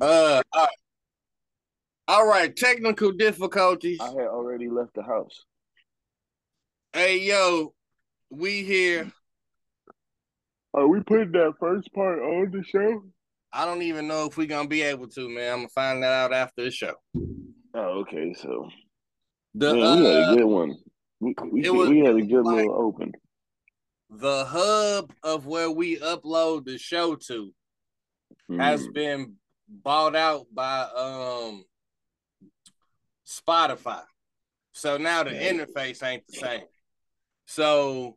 Uh, all right. all right. Technical difficulties. I had already left the house. Hey, yo, we here. Are we putting that first part on the show? I don't even know if we're gonna be able to, man. I'm gonna find that out after the show. Oh, okay. So The man, we had uh, a good one. We we, was- we had a good like- little open. the hub of where we upload the show to has Mm. been bought out by um Spotify. So now the interface ain't the same. So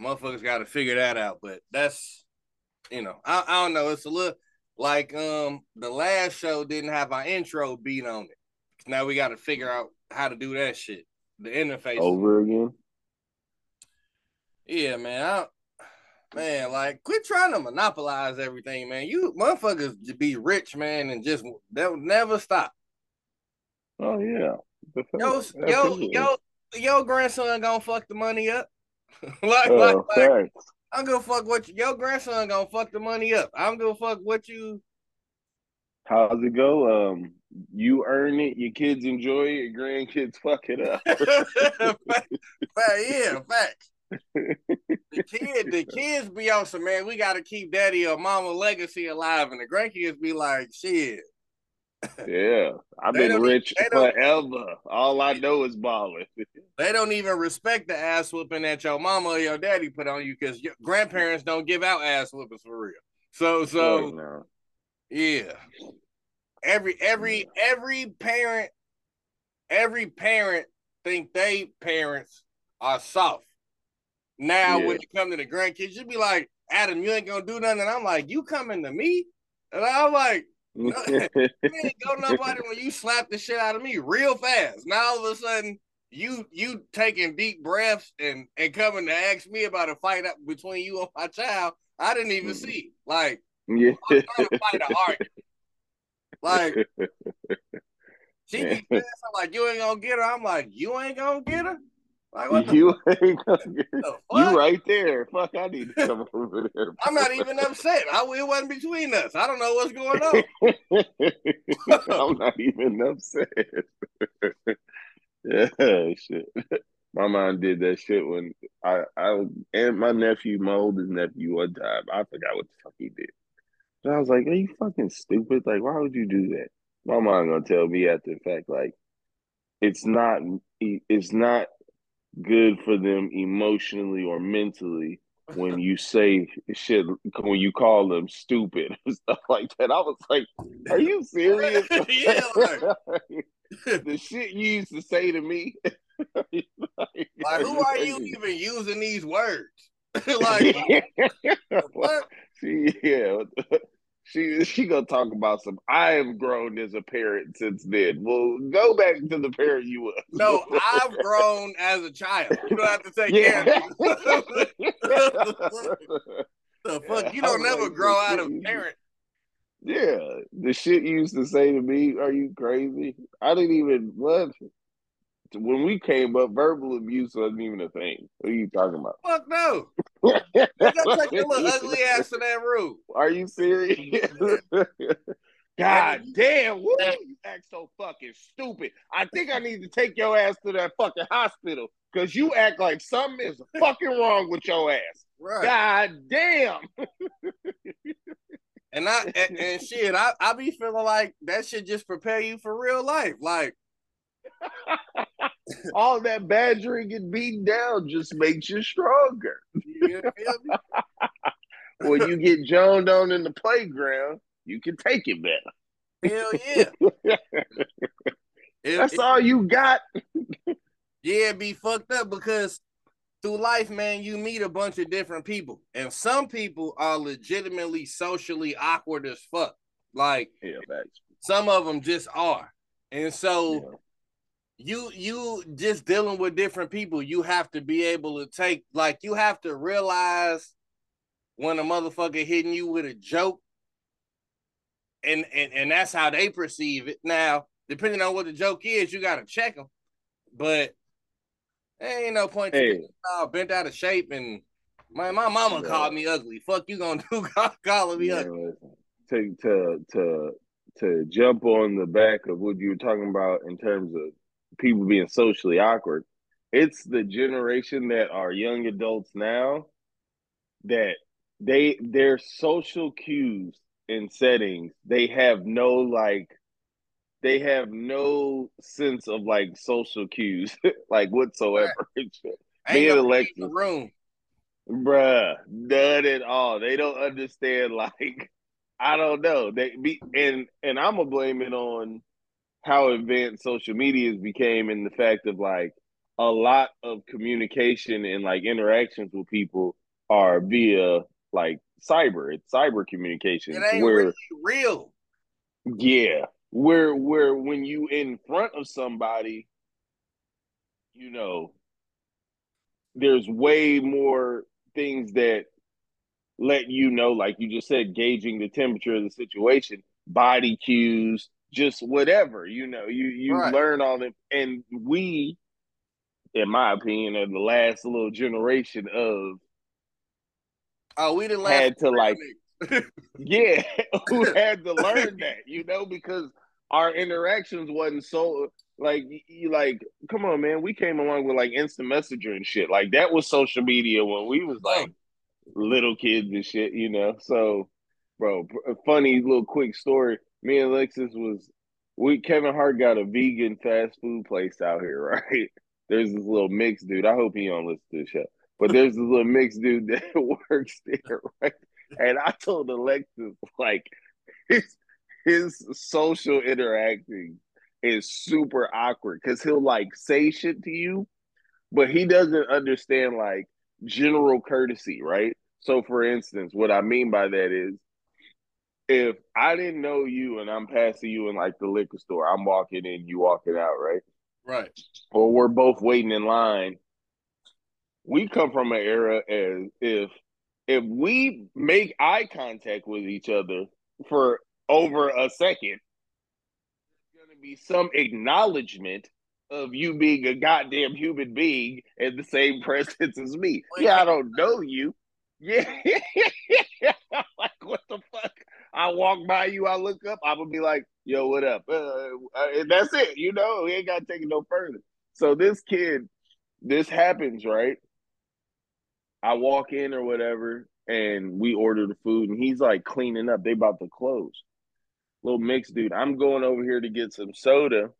motherfuckers got to figure that out. But that's you know, I, I don't know. It's a little like um the last show didn't have our intro beat on it. Now we got to figure out how to do that shit. The interface. over again. Yeah, man. I, man, like, quit trying to monopolize everything, man. You motherfuckers be rich, man, and just they'll never stop. Oh yeah. Yo, yo, yo, your grandson gonna fuck the money up. like, Oh, like, like. I'm gonna fuck what you, your grandson gonna fuck the money up. I'm gonna fuck what you. How's it go? Um, you earn it, your kids enjoy it, your grandkids fuck it up. fact, fact, yeah, facts. The kid, the kids be on some man. We gotta keep daddy or mama legacy alive, and the grandkids be like, shit. Yeah, I've been rich forever. All I know is balling. They don't even respect the ass whooping that your mama or your daddy put on you because your grandparents don't give out ass whoopings for real. So, so Fuck no. yeah, every every every parent, every parent think they parents are soft. Now, Yeah. when you come to the grandkids, you'd be like, Adam, you ain't gonna do nothing. And I'm like, you coming to me? And I'm like, you ain't go nobody when you slap the shit out of me real fast. Now all of a sudden you you taking deep breaths and and coming to ask me about a fight up between you and my child. I didn't even Mhm. see. Like yeah. I'm trying to fight an argument. Like she Yeah. keep saying something like you ain't gonna get her. I'm like you ain't gonna get her. Like you ain't you right there. Fuck, I need to come over there. I'm not even upset. I, it wasn't between us. I don't know what's going on. I'm not even upset. yeah, shit. My mom did that shit when I, I and my nephew, my oldest nephew, one time. I forgot what the fuck he did. And I was like, "Are you fucking stupid? Like, why would you do that?" My mom gonna tell me after the fact, like, it's not, it's not good for them emotionally or mentally when you say shit when you call them stupid and stuff like that. I was like, "Are you serious?" Yeah, like- the shit you used to say to me. Like who are you even using these words? like what? she, yeah, she she gonna talk about some. I have grown as a parent since then. Well, go back to the parent you were. No, I've grown as a child. You don't have to take Yeah. care of me. the fuck? You don't was never like, grow out of parent. Yeah, the shit you used to say to me, are you crazy? I didn't even what when we came up, verbal abuse wasn't even a thing. What are you talking about? Fuck no. Nigga, take your little ugly ass to that room. Are you serious? God damn, woo, you act so fucking stupid. I think I need to take your ass to that fucking hospital because you act like something is fucking wrong with your ass. Right. God damn. And I and, and shit, I, I be feeling like that should just prepare you for real life. Like, All that badgering and beating down just makes you stronger. you me? When you get joned on in the playground, you can take it better. Hell yeah. That's it- all you got. yeah, be fucked up because through life, man, you meet a bunch of different people, and some people are legitimately socially awkward as fuck. Like Yeah, some of them just are, and so you you just dealing with different people. You have to be able to take like you have to realize when a motherfucker hitting you with a joke, and and and that's how they perceive it. Now, depending on what the joke is, you got to check them, but there ain't no point hey. to all bent out of shape and. My my mama yeah. called me ugly. Fuck you gonna do calling me yeah, ugly. To to to to jump on the back of what you were talking about in terms of people being socially awkward. It's the generation that are young adults now that they their social cues and settings they have no like they have no sense of like social cues like whatsoever. Me and Alexis, the room. bruh, none at all. They don't understand. Like, I don't know. They be and and I'm gonna blame it on how advanced social medias became and the fact of like a lot of communication and like interactions with people are via like cyber. It's cyber communication. It ain't where, really real. Yeah. Where where when you in front of somebody, you know, there's way more things that let you know, like you just said, gauging the temperature of the situation, body cues, just whatever, you know, you you right. learn all that. And we, in my opinion, are the last little generation of Oh, we didn't had to like Yeah, who had to learn that, you know, because our interactions wasn't so like you like come on man we came along with like instant messenger and shit like that was social media when we was like little kids and shit you know so bro funny little quick story me and Alexis was we Kevin Hart got a vegan fast food place out here, right? There's this little mixed dude. I hope he don't listen to the show. But there's this little mixed dude that works there, right? And I told Alexis, like, his his social interacting is super awkward because he'll like say shit to you, but he doesn't understand like general courtesy, right? So for instance, what I mean by that is if I didn't know you and I'm passing you in like the liquor store, I'm walking in, you walking out, right? Right. Or we're both waiting in line. We come from an era as if if we make eye contact with each other for over a second, there's gonna be some acknowledgement of you being a goddamn human being in the same presence as me. Yeah, I don't know you. Yeah. like what the fuck? I walk by you, I look up, I'm gonna be like, "Yo, what up?" Uh, uh, that's it. You know, we ain't gotta take it no further. So this kid, this happens, right? I walk in or whatever, and we order the food, and he's like cleaning up. They about to close. Little mixed dude. I'm going over here to get some soda.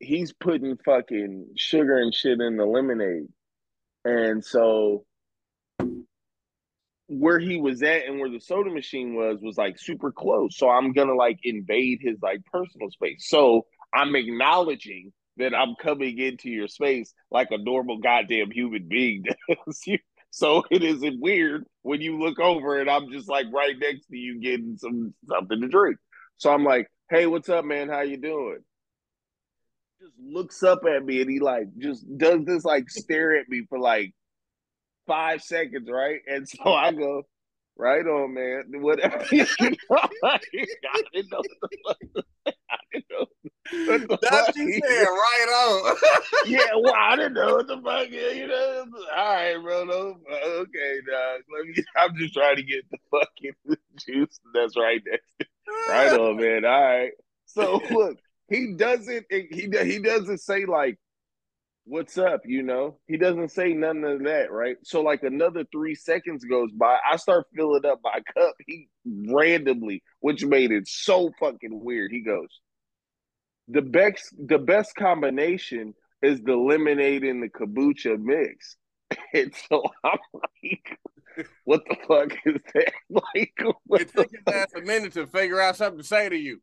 He's putting fucking sugar and shit in the lemonade, and so where he was at and where the soda machine was was like super close. So I'm gonna like invade his like personal space. So I'm acknowledging that I'm coming into your space like a normal goddamn human being does. so it isn't weird when you look over and I'm just like right next to you getting some something to drink. So I'm like, hey, what's up, man? How you doing? Just looks up at me and he like just does this like stare at me for like five seconds, right? And so I go, right on, man. Whatever. you know, I didn't know what the fuck. I didn't know. That's you said right on. yeah, well, I didn't know what the fuck. Yeah, You know, all right, bro. No, okay, dog. Let me. I'm just trying to get the fucking juice that's right next. right on, man. All right. So look, he doesn't. He he doesn't say like what's up? You know, he doesn't say none of that, right? So like another three seconds goes by, I start filling up my cup. He randomly, which made it so fucking weird. He goes, the best the best combination is the lemonade and the kombucha mix. And so I'm like, what the fuck is that? Like, it took him half a minute to figure out something to say to you.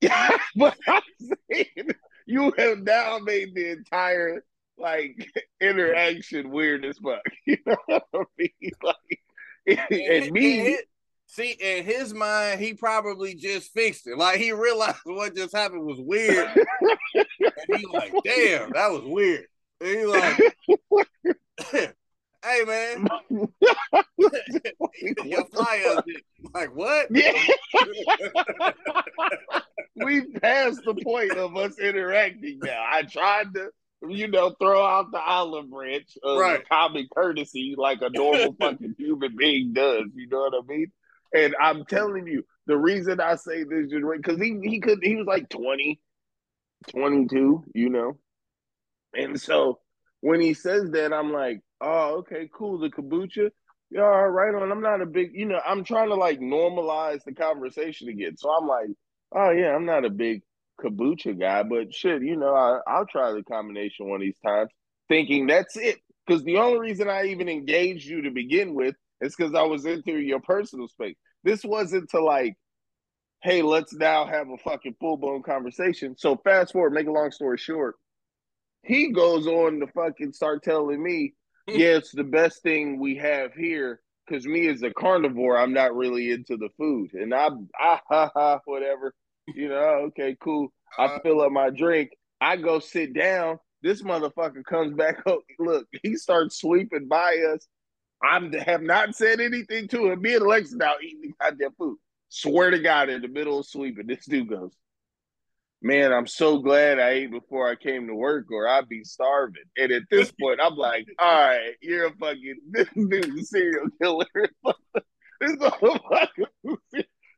Yeah, but I'm saying you have now made the entire like interaction weird as fuck. You know what I mean? Like, and, and me. See, in his mind, he probably just fixed it. Like he realized what just happened was weird. and he like, damn, that was weird. And he like, hey man, your fire like what? Yeah. we passed the point of us interacting now. I tried to, you know, throw out the olive branch uh, of Right. common courtesy like a normal fucking human being does. You know what I mean? And I'm telling you, the reason I say this generation, because he he could he was like 20, 22, you know. And so when he says that, I'm like, oh, okay, cool. The kombucha, yeah, right on. I'm not a big, you know, I'm trying to like normalize the conversation again. So I'm like, oh yeah, I'm not a big kombucha guy, but shit, you know, I, I'll try the combination one of these times, thinking that's it. Because the only reason I even engaged you to begin with is because I was into your personal space. This wasn't to like, hey, let's now have a fucking full blown conversation. So fast forward, make a long story short, he goes on to fucking start telling me, yeah, it's the best thing we have here. Cause me as a carnivore, I'm not really into the food. And I ah ha ha whatever. You know, okay, cool. I Uh, fill up my drink. I go sit down. This motherfucker comes back up. Look, he starts sweeping by us. I have not said anything to him. Me and Lex now eating the goddamn food. Swear to God, in the middle of sweeping, this dude goes, Man, I'm so glad I ate before I came to work, or I'd be starving. And at this point, I'm like, All right, you're a fucking this dude's a serial killer. this motherfucker.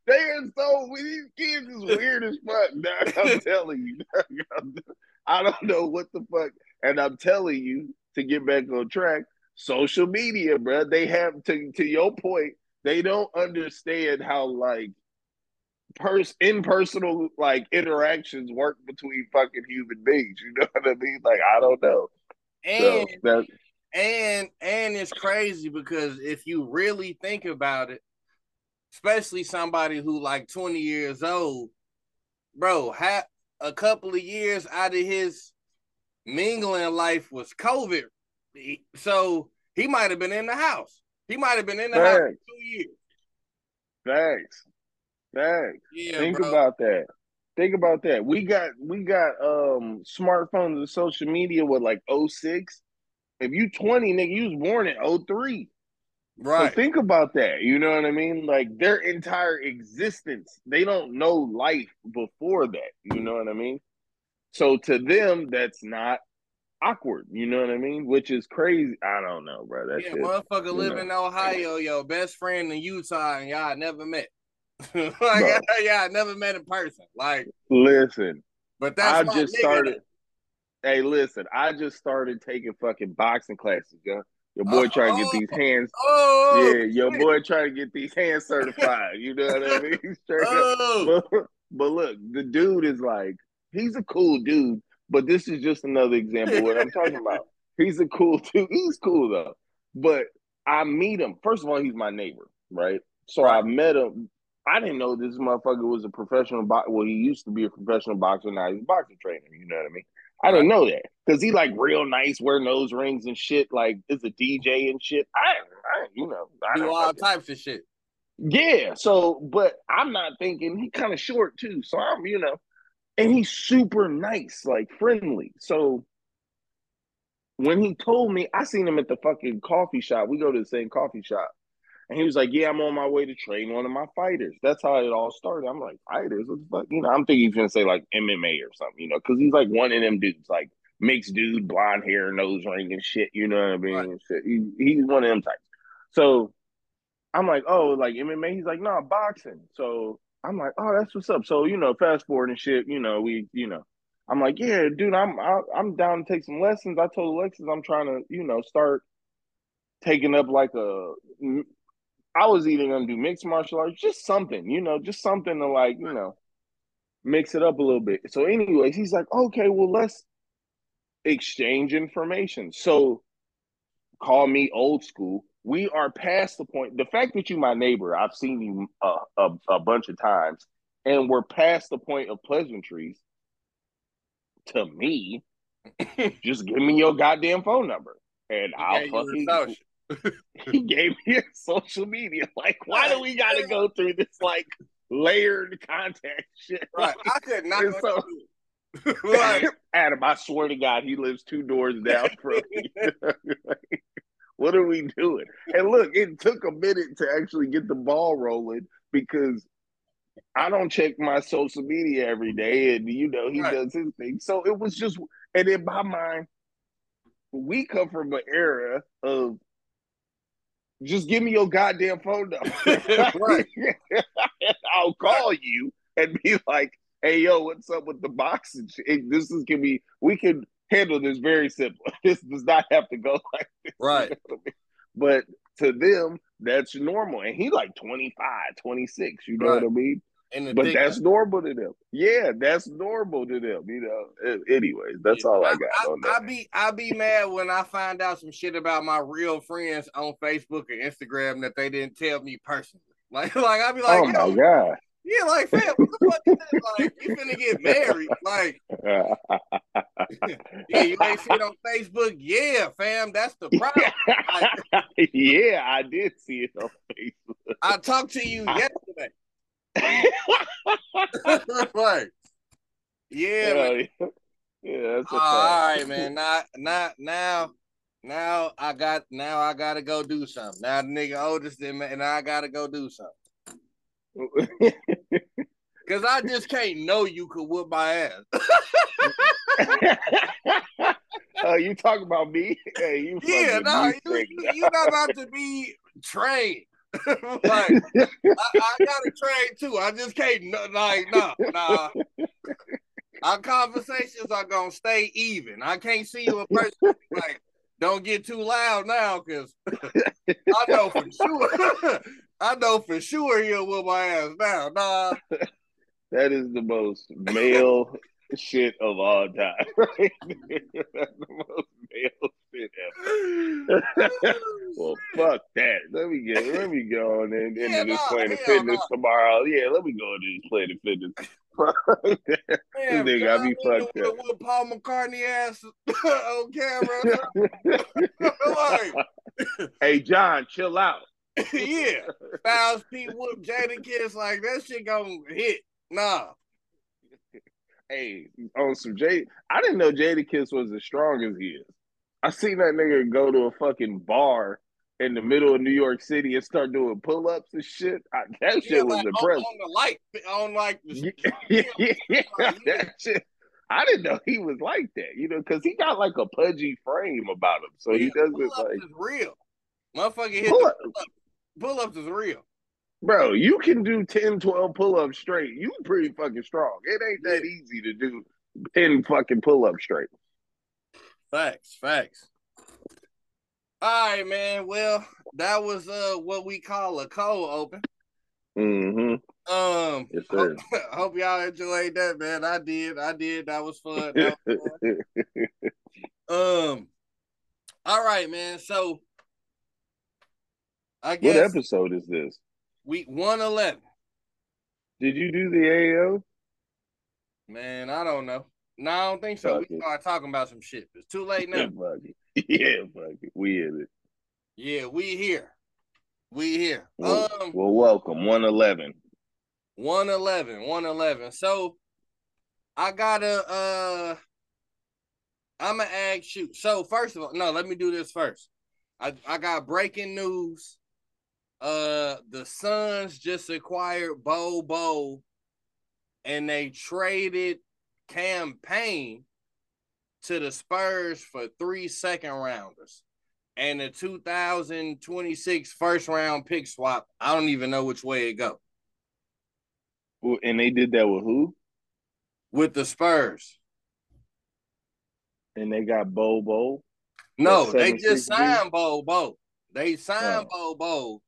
They are so these kids is weird as fuck. Dog. I'm telling you. dog. I don't know what the fuck. And I'm telling you to get back on track. Social media, bro. They have to to your point. They don't understand how like pers impersonal like interactions work between fucking human beings. You know what I mean? Like I don't know. And that and and it's crazy because if you really think about it, especially somebody who like 20 years old, bro, had a couple of years out of his mingling life was COVID. So he might have been in the house. He might have been in the house for two years. thanks. Thanks. Yeah, Think bro. about that. Think about that. We got we got um smartphones and social media with like 06. If you 20, nigga, you was born in 03. Right. So think about that. You know what I mean? Like their entire existence, they don't know life before that. You know what I mean? So to them, that's not awkward. You know what I mean? Which is crazy. I don't know, bro. That yeah, motherfucker live know. in Ohio, yo, best friend in Utah, and y'all never met. like, Bro. yeah, I never met in person. Like, Listen, but that's I just started. Hey, listen, I just started taking fucking boxing classes, yo. Your oh, boy Oh, trying to get these hands. Oh, oh yeah, your shit. boy trying to get these hands certified. You know what I mean? Oh, But, but look, the dude is like, he's a cool dude, but this is just another example of what I'm talking about. He's a cool dude. He's cool though. But I meet him. First of all, he's my neighbor, right? So I met him. I didn't know this motherfucker was a professional boxer. Well, he used to be a professional boxer. Now he's a boxing trainer. You know what I mean? I didn't know that because he like real nice, wear nose rings and shit. Like is a DJ and shit. I, I you know, I do all types of shit. yeah. So, but I'm not thinking he kind of short too. So I'm, you know, and he's super nice, like friendly. So when he told me, I seen him at the fucking coffee shop. We go to the same coffee shop. And he was like, Yeah, I'm on my way to train one of my fighters. That's how it all started. I'm like, Fighters? What the fuck? You know, I'm thinking he's gonna say like MMA or something, you know, because he's like one of them dudes, like mixed dude, blonde hair, nose ring and shit. You know what I mean? Right. Shit. He, he's one of them types. So I'm like, oh, like MMA. He's like, no, boxing. So I'm like, oh, that's what's up. So you know, fast forward and shit. You know, we, you know, I'm like, yeah, dude, I'm I, I'm down to take some lessons. I told Alexis I'm trying to, you know, start taking up like a. I was either gonna do mixed martial arts, just something, you know, just something to like, you know, mix it up a little bit. So, anyways, he's like, okay, well, let's exchange information. So, call me old school. We are past the point. The fact that you my neighbor, I've seen you a, a, a bunch of times, and we're past the point of pleasantries. To me, just give me your goddamn phone number, and I'll Yeah, you fucking. he gave me his social media. Like, why do we got to go through this like layered contact shit? Right. I could not. So- like, Adam, I swear to God, he lives two doors down from me. what are we doing? And look, it took a minute to actually get the ball rolling because I don't check my social media every day, and you know he Right. does his thing. So it was just, and in my mind, we come from an era of just give me your goddamn phone number. Right. I'll call you and be like, "Hey, yo, what's up with the box and shit? This is gonna be. We can handle this very simple. This does not have to go like this. Right. But to them, that's normal. And he like 25, 26, you know Right. what I mean? The But that's of- normal to them. Yeah, that's normal to them. You know. Anyways, that's all I got I, on I be I be mad when I find out some shit about my real friends on Facebook or Instagram that they didn't tell me personally. Like, like I be like, oh my yo, god. yeah, like, fam, what the fuck is this? Like, you finna get married? Like, yeah, you ain't see it on Facebook. Yeah, fam, that's the problem. yeah, I did see it on Facebook. I talked to you yesterday. right. Yeah, yeah, yeah, that's All fact. right, man. Now, now, now, now I got. Now I gotta go do something. Now the nigga oldest than me, and I gotta go do something. Cause I just can't know you could whoop my ass. Oh, you talking about me? Hey, you yeah, no, you, you're not about to be trained. like I, I gotta train too. I just can't. Like nah nah. Our conversations are gonna stay even. I can't see you in person. Like, don't get too loud now, cause I know for sure. I know for sure he'll whoop my ass now. Nah, That is the most male shit of all time. Right? That's the most male shit ever. Well, fuck that. Let me get let me go on and into Yeah, this Planet hell Fitness nah. tomorrow. Yeah, let me go into this Planet Fitness. Man, This nigga John Lennon fucked up. whooped Paul McCartney ass on camera. like, hey John, chill out. yeah, Styles P whoop Jadakiss like that shit gonna hit. Nah, Hey, on some Jay, I didn't know Jadakiss was as strong as he is. I seen that nigga go to a fucking bar in the middle of New York City and start doing pull ups and shit. I, that shit was like impressive. on the light, on like the yeah, yeah, yeah, that shit. I didn't know he was like that, you know, because he got like a pudgy frame about him, so he doesn't pull-ups like. is real. Motherfucker hit Pull up, pull ups is real. bro, you can do 10, 12 pull ups straight. You pretty fucking strong. It ain't that easy to do 10 fucking pull ups straight. Facts, facts. All right, man. Well, that was uh what we call a cold open. Mm-hmm. Um, Yes, sir. hope, hope y'all enjoyed that, man. I did, I did. That was fun. That was fun. Um, all right, man. So I guess what episode is this? week one eleven. Did you do the AO? Man, I don't know. No, I don't think so. We started talking about some shit. It's too late now. Yeah, fuck it. Yeah, fuck it. We in it. Yeah, we here. We here. Well, Um, well welcome. 111. 111, 111. So I gotta uh I'ma ask you. So first of all, no, let me do this first. I, I got breaking news. Uh the Suns just acquired Bol Bol and they traded Cam Payne to the Spurs for three second rounders and the 2026 first round pick swap. I don't even know which way it go. Well, And they did that with who? with the Spurs. And they got Bol Bol. No, they just signed Bol Bol. They signed Oh. Bol Bol.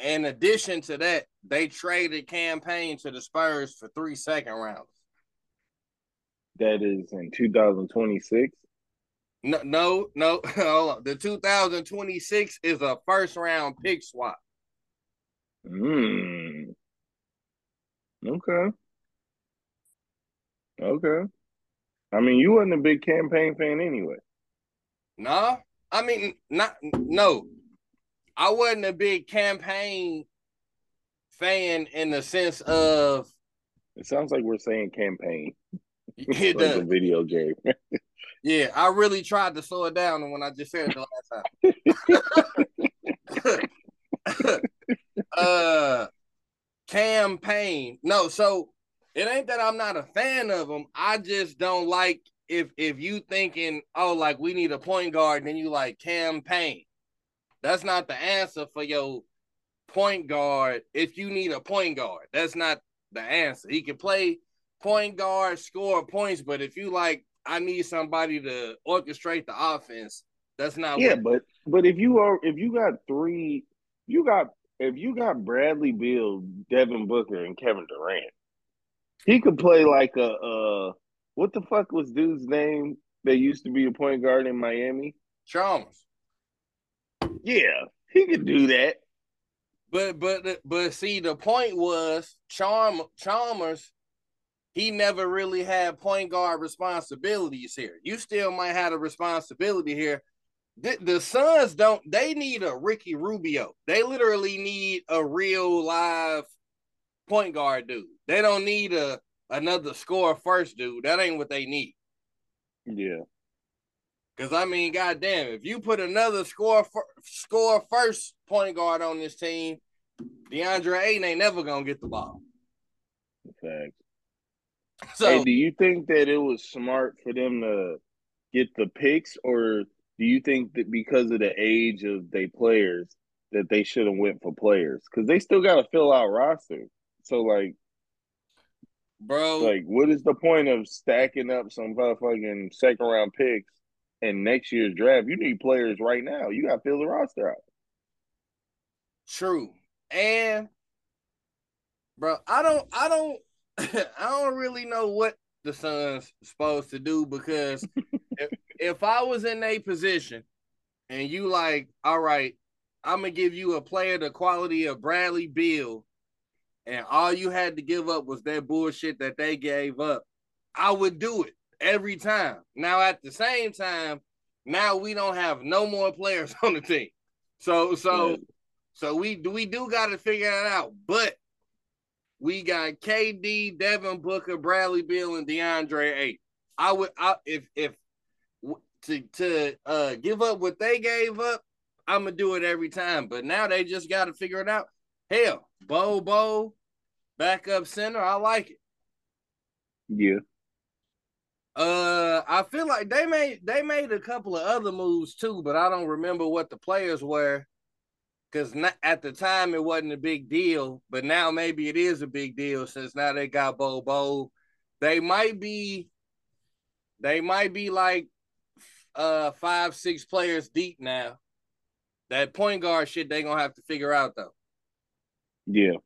In addition to that, they traded Cam Payne to the Spurs for three second rounds. That is in 2026. No, no, no. Hold on. The 2026 is a first round pick swap. Hmm. Okay. Okay. I mean, you wasn't a big Cam Payne fan anyway. No, I mean not no. I wasn't a big Cam Payne fan in the sense of. It sounds like we're saying campaign. It like does. a video game. Yeah, I really tried to slow it down when I just said it the last time. uh campaign. No, so it ain't that I'm not a fan of them. I just don't like if if you thinking, oh, like we need a point guard, then you like Cam Payne. That's not the answer for your point guard. If you need a point guard, that's not the answer. He can play point guard, score points, but if you like, I need somebody to orchestrate the offense. That's not yeah, but but if you are if you got three, you got if you got Bradley Beal, Devin Booker, and Kevin Durant, he could play like a uh what the fuck was dude's name that used to be a point guard in Miami? Chalmers. Yeah, he could do that. But but but see, the point was Charm Chalmers. He never really had point guard responsibilities here. You still might have a responsibility here. The, the Suns don't. They need a Ricky Rubio. They literally need a real live point guard dude. They don't need a another score first dude. That ain't what they need. Yeah, Because I mean, goddamn, if you put another score fir- score first point guard on this team, DeAndre Ayton ain't never gonna get the ball. fact. So hey, do you think that it was smart for them to get the picks, or do you think that because of the age of their players that they should have went for players? Because they still got to fill out roster. So like, bro, like, what is the point of stacking up some motherfucking second round picks and next year's draft? You need players right now. You got to fill the roster out. true. And bro, I don't I don't I don't really know what the Suns supposed to do because if, if I was in a position and you like, all right, I'm gonna give you a player the quality of Bradley Beal, and all you had to give up was that bullshit that they gave up, I would do it every time. Now at the same time, now we don't have no more players on the team. So so so we do we do got to figure that out. But we got KD, Devin Booker, Bradley Beal, and DeAndre Ayton. I would I, if if to to uh give up what they gave up, I'm gonna do it every time. But now they just got to figure it out. Hell, Bol Bol, backup center, I like it. Yeah, Uh, I feel like they made they made a couple of other moves too, but I don't remember what the players were. Because at the time it wasn't a big deal, but now maybe it is a big deal since now they got Bol Bol. They might be, they might be like, uh, five six players deep now. That point guard shit they gonna have to figure out though. yeah,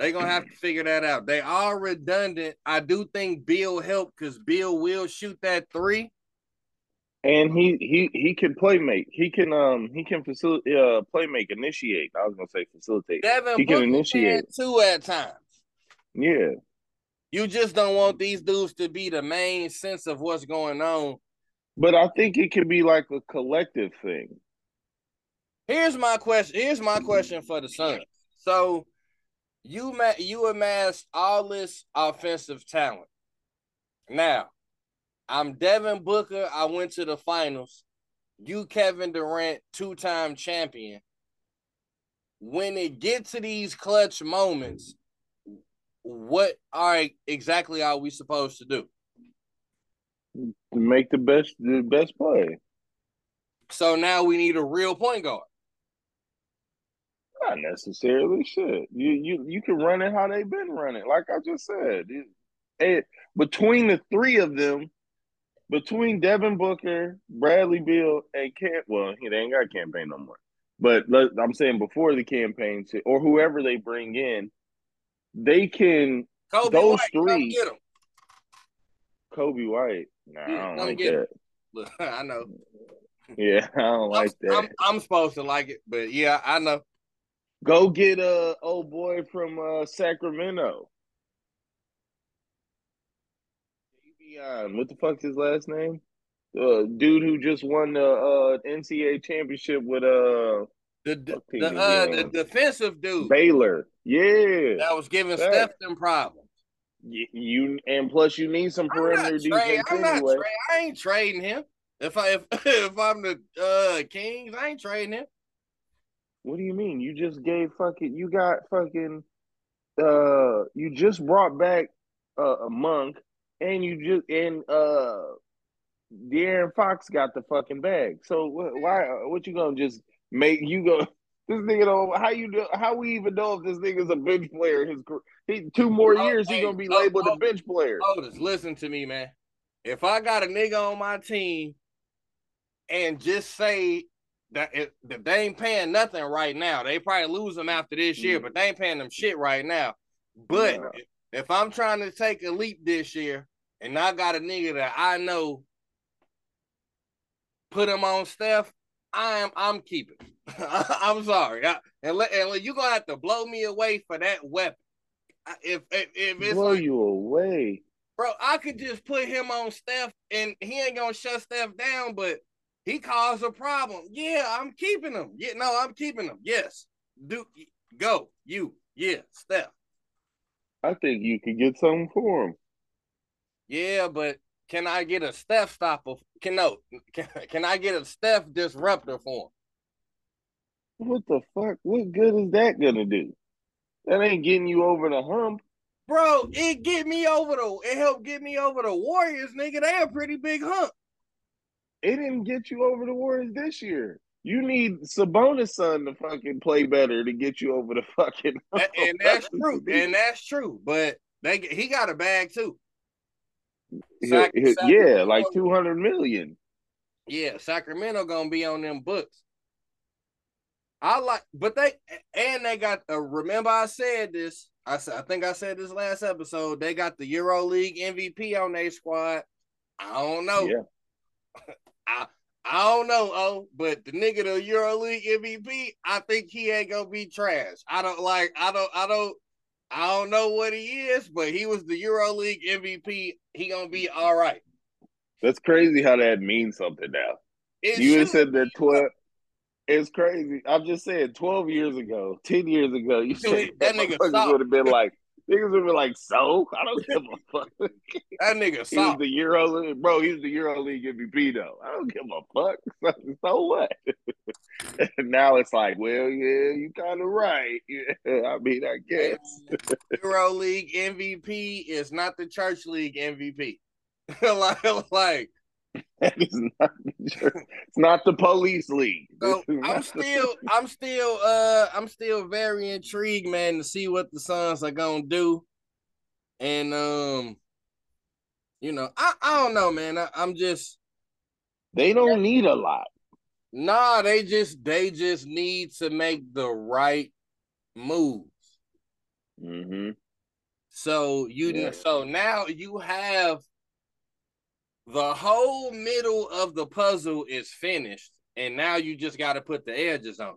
They gonna have to figure that out. They are redundant. I do think Bill helped because Bill will shoot that three. And he he he can play make. He can um he can facilitate uh play make initiate. I was gonna say facilitate. Devin He can initiate. two at times. Yeah, You just don't want these dudes to be the main sense of what's going on. but I think it can be like a collective thing. Here's my question. Here's my question for the Suns. So you ma- you amassed all this offensive talent. Now, I'm Devin Booker. I went to the finals. You Kevin Durant, two-time champion. When it gets to these clutch moments, what are exactly are we supposed to do? Make the best the best play. So now we need a real point guard. Not necessarily shit. You you you can run it how they've been running. Like I just said, it, it- between the three of them, between Devin Booker, Bradley Beal, and Camp. Well, they ain't got Cam Payne no more. But let, I'm saying before the Cam Payne, or whoever they bring in, they can. Coby Those White, come three- him. Coby White. Nah, Yeah, I don't like get that. Look, I know. Yeah, I don't like I'm, that. I'm, I'm supposed to like it, but yeah, I know. Go get a old boy from uh, Sacramento. What the fuck's his last name? Uh, dude who just won the uh, NCAA championship with uh The the, the, uh, the defensive dude. Baylor. Yeah. That was giving that. Steph them problems. You, you, and plus you need some perimeter defense I'm anyway. Not I ain't trading him. If I if, if I'm the uh Kings, I ain't trading him. What do you mean? You just gave fucking you got fucking uh you just brought back uh, a monk and you just and uh De'Aaron Fox got the fucking bag. So why what you gonna just make you go this nigga don't how you do how we even know if this nigga's a bench player his he, two more years he gonna be labeled a bench player. Otis, listen to me, man. If I got a nigga on my team and just say that, that they ain't paying nothing right now, they probably lose them after this year, mm. but they ain't paying them shit right now. But yeah. if, if I'm trying to take a leap this year and I got a nigga that I know put him on Steph, I'm I'm keeping. I'm sorry, I, and, let, and you're gonna have to blow me away for that weapon. If if, if it's blow like, you away, bro, I could just put him on Steph, and he ain't gonna shut Steph down, but he caused a problem. Yeah, I'm keeping him. Yeah, no, I'm keeping him. Yes, do go you. Yeah, Steph. I think you could get something for him. Yeah, but can I get a Steph stopper? Can no? Can, can I get a Steph disruptor for him? What the fuck? What good is that gonna do? That ain't getting you over the hump. Bro, it get me over the it helped get me over the Warriors, nigga. They a pretty big hump. It didn't get you over the Warriors this year. You need Sabonis' son to fucking play better to get you over the fucking. And, and that's true. And that's true. But they he got a bag too. Sac- yeah, like two hundred million. Yeah, Sacramento gonna be on them books. I like, but they and they got. Uh, remember, I said this. I said, I think I said this last episode. They got the Euro League MVP on their squad. I don't know. Yeah. I I don't know, oh, but the nigga the Euro League MVP, I think he ain't gonna be trash. I don't like. I don't. I don't. I don't know what he is, but he was the Euro League MVP. He gonna be all right. That's crazy how that means something now. It you said that twelve. It's crazy. I'm just saying, twelve years ago, ten years ago, you said that, that nigga would have been like, niggas would be like, so I don't give a fuck. that nigga, he's the Euro, League. bro. He's the Euro League MVP though. I don't give a fuck. so what? and now it's like, well, yeah, you kind of right. Yeah, I mean, I guess Euro League MVP is not the Church League MVP. like, like that is not it's not the police league. So I'm still I'm still uh I'm still very intrigued, man, to see what the Suns are gonna do. And um, you know, I, I don't know, man. I, I'm just they don't need a lot. Nah, they just they just need to make the right moves. Mm-hmm. So you yeah. so now you have the whole middle of the puzzle is finished, and now you just got to put the edges on.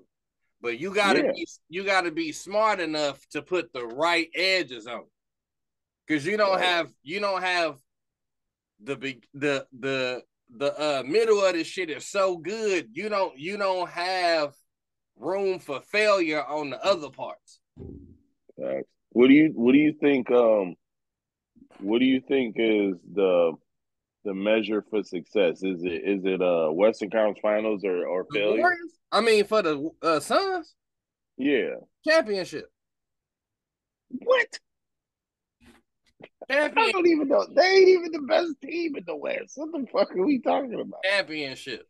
But you got to yeah. be you got to be smart enough to put the right edges on, because you don't have you don't have the big the the the uh, middle of this shit is so good, you don't you don't have room for failure on the other parts. What do you what do you think um what do you think is the the measure for success? Is it is it uh Western Conference Finals or or failure? Warriors? I mean for the uh, Suns? Yeah. Championship. What? Champion. I don't even know. They ain't even the best team in the West. What the fuck are we talking about? Championship.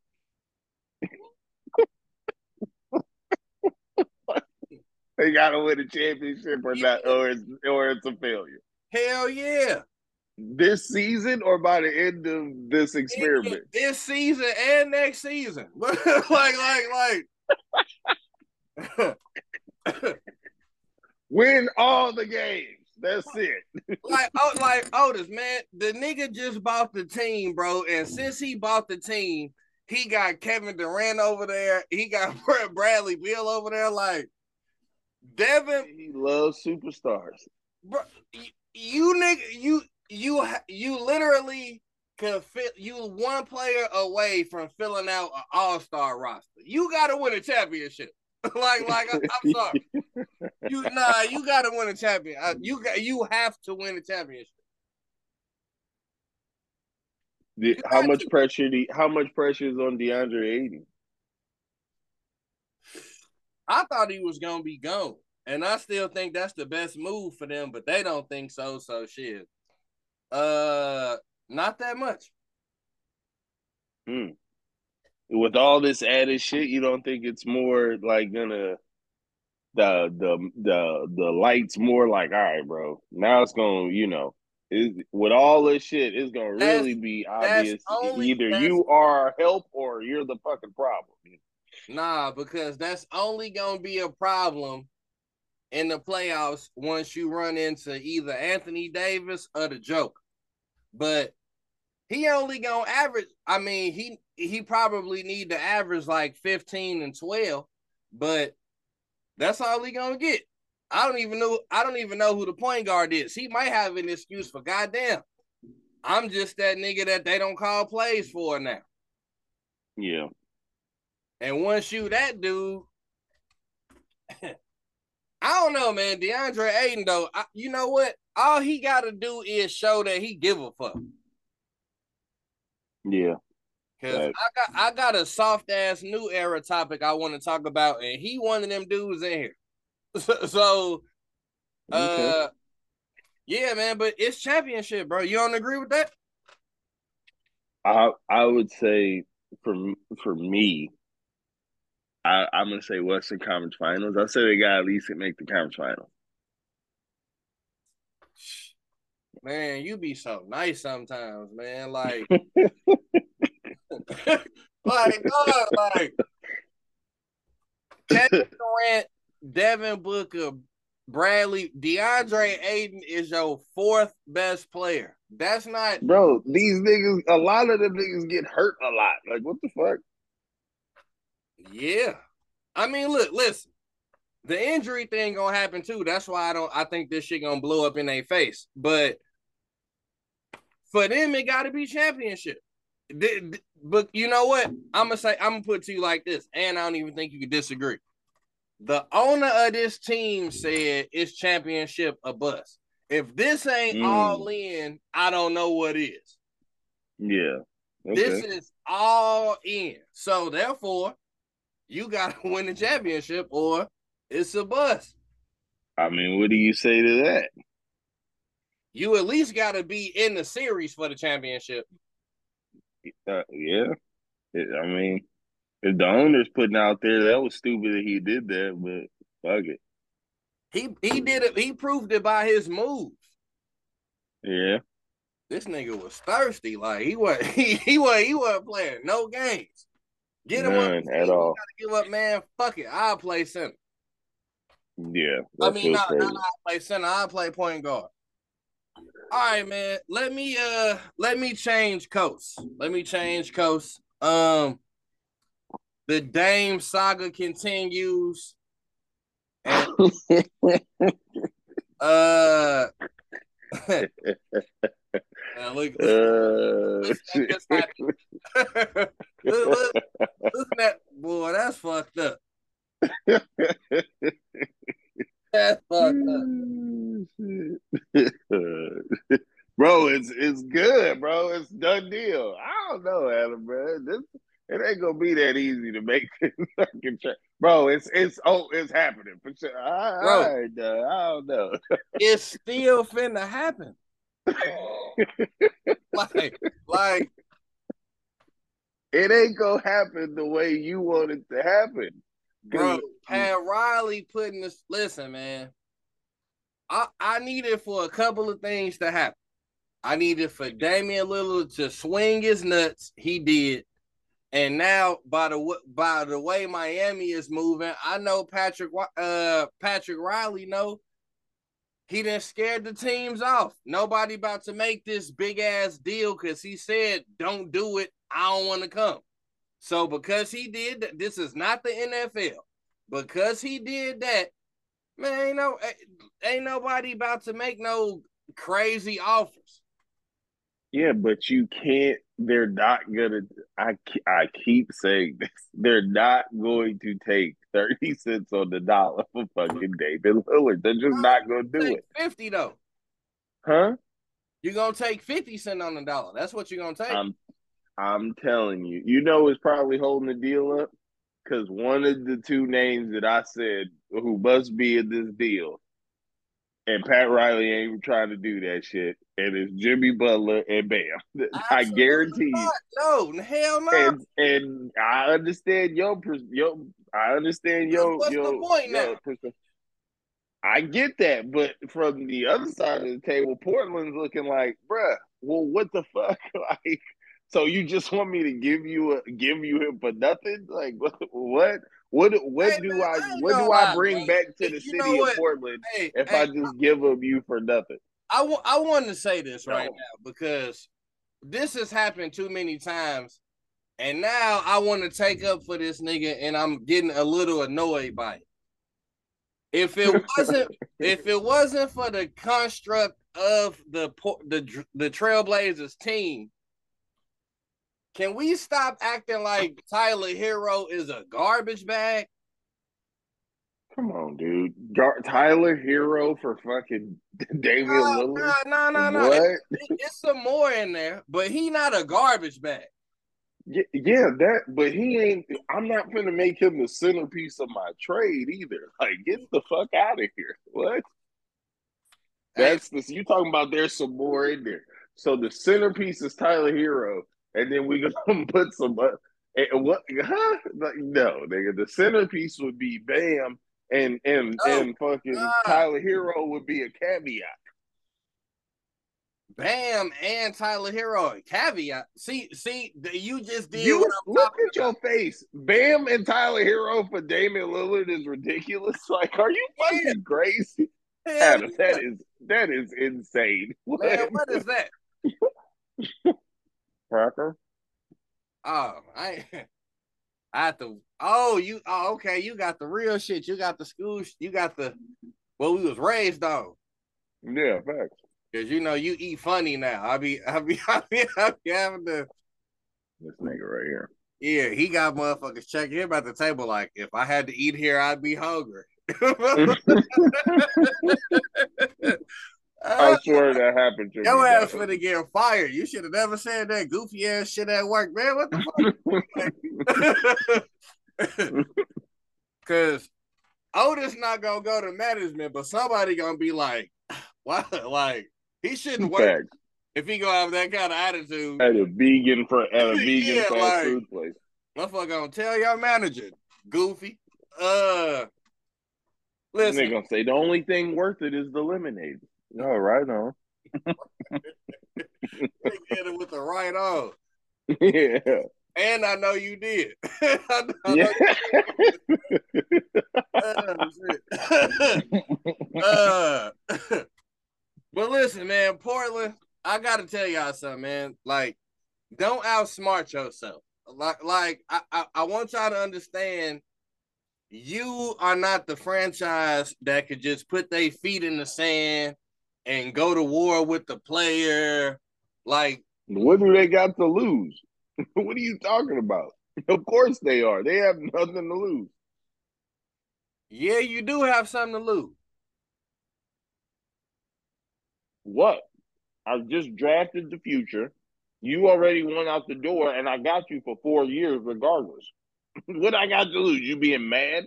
they gotta win a championship or not, or it's or it's a failure. Hell yeah. This season or by the end of this experiment? This season and next season. like, like, like. Win all the games. That's it. like, oh, like Otis, man, the nigga just bought the team, bro. And since he bought the team, he got Kevin Durant over there. He got Bradley Beal over there. Like, Devin, he loves superstars. Bro, you, you nigga, you you you literally can fit you one player away from filling out an all star roster. You got to win a championship. like, like I, am sorry. You nah, you gotta win a champion. Uh, you got you have to win a championship. The, how much to. pressure? The, how much pressure is on DeAndre Ayton? I thought he was gonna be gone, and I still think that's the best move for them, but they don't think so. So shit, uh, not that much. Hmm. With all this added shit, you don't think it's more like gonna the the the the lights more like all right, bro. Now it's gonna you know it, with all this shit, it's gonna really that's, be obvious. Only, Either you are help or you're the fucking problem. Nah, because that's only gonna be a problem in the playoffs once you run into either Anthony Davis or the Joker. But he only gonna average. I mean, he he probably need to average like 15 and 12, but that's all he gonna get. I don't even know. I don't even know who the point guard is. He might have an excuse for goddamn. I'm just that nigga that they don't call plays for now. Yeah. And once you that dude, I don't know, man. DeAndre Ayton, though, I, you know what? All he got to do is show that he give a fuck. Yeah. Cause right. I got I got a soft ass new era topic I want to talk about, and he one of them dudes in here. So, so uh, okay. yeah, man. But it's championship, bro. You don't agree with that? I I would say for for me, I, I'm gonna say Western Conference Finals. I say they got at least it make the conference final. Man, you be so nice sometimes, man. Like, like, God, like Kevin Durant, Devin Booker, Bradley, DeAndre Ayton is your fourth best player. That's not, bro. These niggas, a lot of them niggas get hurt a lot. Like, what the fuck? Yeah. I mean, look, listen. The injury thing gonna happen too. That's why I don't I think this shit gonna blow up in their face. But for them, it gotta be championship. But you know what? I'm gonna say I'm gonna put to you like this, and I don't even think you could disagree. The owner of this team said it's championship a bust. If this ain't mm. all in, I don't know what is. Yeah. Okay. This is all in. So therefore, you got to win the championship or it's a bust. I mean, what do you say to that? You at least got to be in the series for the championship. Uh, yeah. It, I mean, if the owner's putting out there, that was stupid that he did that, but fuck it. He he did it. He proved it by his moves. Yeah. This nigga was thirsty. Like he was he he was he wasn't playing no games. Get him None up at all. Gotta give up, man. Fuck it. I'll play center. Yeah. I mean, not, not I'll play center. I'll play point guard. All right, man. Let me uh let me change coast. Let me change coast. Um the Dame saga continues. And, uh look, uh, look, look, look at that boy. That's fucked up. that's fucked up. bro, it's it's good, bro. It's done deal. I don't know, Adam, bro. This it ain't gonna be that easy to make this fucking check. Bro, it's it's oh it's happening for sure. I, bro, I, I don't know. it's still finna happen. like, like it ain't gonna happen the way you want it to happen. Bro, Pat Riley putting this listen, man. I, I needed for a couple of things to happen. I needed for Damian Lillard to swing his nuts. He did. And now, by the by the way Miami is moving, I know Patrick uh Patrick Riley know he didn't scared the teams off. Nobody about to make this big ass deal because he said, "Don't do it. I don't want to come." So because he did that, this is not the NFL. Because he did that, man, ain't no eh, ain't nobody about to make no crazy offers. Yeah, but you can't. They're not gonna. I I keep saying this. They're not going to take thirty cents on the dollar for fucking David Lillard. They're just not gonna do it. Fifty though, huh? You're gonna take fifty cent on the dollar. That's what you're gonna take. I'm, I'm telling you. You know, it's probably holding the deal up because one of the two names that I said who must be in this deal, and Pat Riley ain't even trying to do that shit, and it's Jimmy Butler and Bam. I guarantee you. No, hell no. And, and I understand your your I understand your What's your, the point your now? I get that, but from the other side of the table, Portland's looking like, bruh, well, what the fuck? like, so you just want me to give you a give you him for nothing? Like, what? What? What, what Hey, do man, I I what do I bring back to the city of? Portland Hey, if hey, I just give them you for nothing? I, wa- I wanted to say this right No. now because this has happened too many times, and now I want to take up for this nigga, and I'm getting a little annoyed by it. If it wasn't, if it wasn't for the construct of the the the Trailblazers team, can we stop acting like Tyler Herro is a garbage bag? Come on, dude. Gar- Tyler Herro for fucking Damian No, Lillard. no, no, no. no. What? It- it's some more in there, but he not a garbage bag. Yeah, yeah, that. But he ain't. I'm not gonna make him the centerpiece of my trade either. Like, get the fuck out of here. What? That's this. You talking about? There's some more in there. So the centerpiece is Tyler Herro, and then we gonna put some. Uh, what? Huh? Like, no, nigga. The centerpiece would be Bam, and and No. and fucking Nah. Tyler Herro would be a caveat. Bam and Tyler Herro. Caveat. See, see, you just did You look at your face. Bam and Tyler Herro for Damian Lillard is ridiculous. Like, are you fucking crazy? Hell Adam, yeah. that is that is insane. Man, what is that? Parker? Oh, I I have to. Oh, you. Oh, okay. You got the real shit. You got the school. You got the what we was raised on. Yeah, facts. Cause you know you eat funny now. I be, I be, I be, I be having to. This nigga right here. Yeah, he got motherfuckers checking him at the table. Like, if I had to eat here, I'd be hungry. I swear that happened to me. Your ass finna get fired. You should have never said that goofy ass shit at work, man. What the fuck? Cause Otis not gonna go to management, but somebody gonna be like, "Why?" Like he shouldn't work Facts. if he gonna have that kind of attitude. At a vegan for at a vegan Yeah, fast like- food place. Motherfucker gonna tell your manager, goofy. Uh, Listen. listen, They gonna say the only thing worth it is the lemonade. All right, on. hit it with the right on. yeah. And I know you did. I know Yeah. Uh, but listen, man, Portland, I gotta tell y'all something, man. Like, don't outsmart yourself. Like, like I, I, I want y'all to understand you are not the franchise that could just put their feet in the sand and go to war with the player. Like, What do they got to lose? what are you talking about? Of course they are. They have nothing to lose. yeah, you do have something to lose. What? I've just drafted the future. You already went out the door, and I got you for four years, regardless. what I got to lose? You being mad?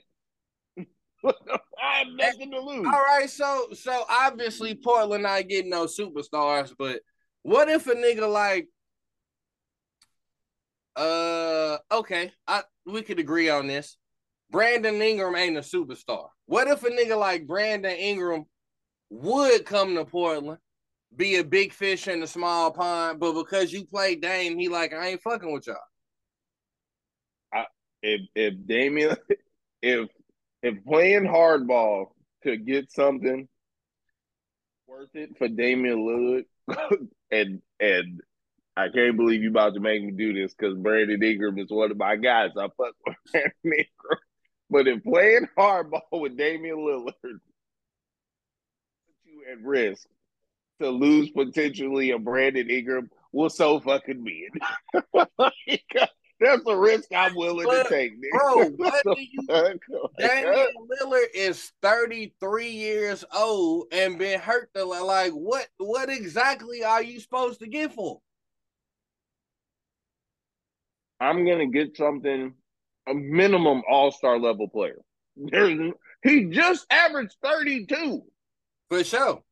I have nothing to lose. All right, so so obviously Portland not getting no superstars, but what if a nigga like uh okay, I we could agree on this. Brandon Ingram ain't a superstar. What if a nigga like Brandon Ingram would come to Portland, be a big fish in a small pond, but because you play Dame, he like I ain't fucking with y'all. I, If if Damian, if if playing hardball could get something worth it for Damian Lillard, and and I can't believe you about to make me do this because Brandon Ingram is one of my guys. I fuck with Brandon Ingram. But if playing hardball with Damian Lillard put you at risk to lose potentially a Brandon Ingram, will so fucking be it. That's a risk I'm willing But, to take, nigga. bro, what do you Damian Lillard is 33 years old and been hurt the like what what exactly are you supposed to get for? I'm gonna get something, a minimum All Star level player. There's, he just averaged 32. For sure.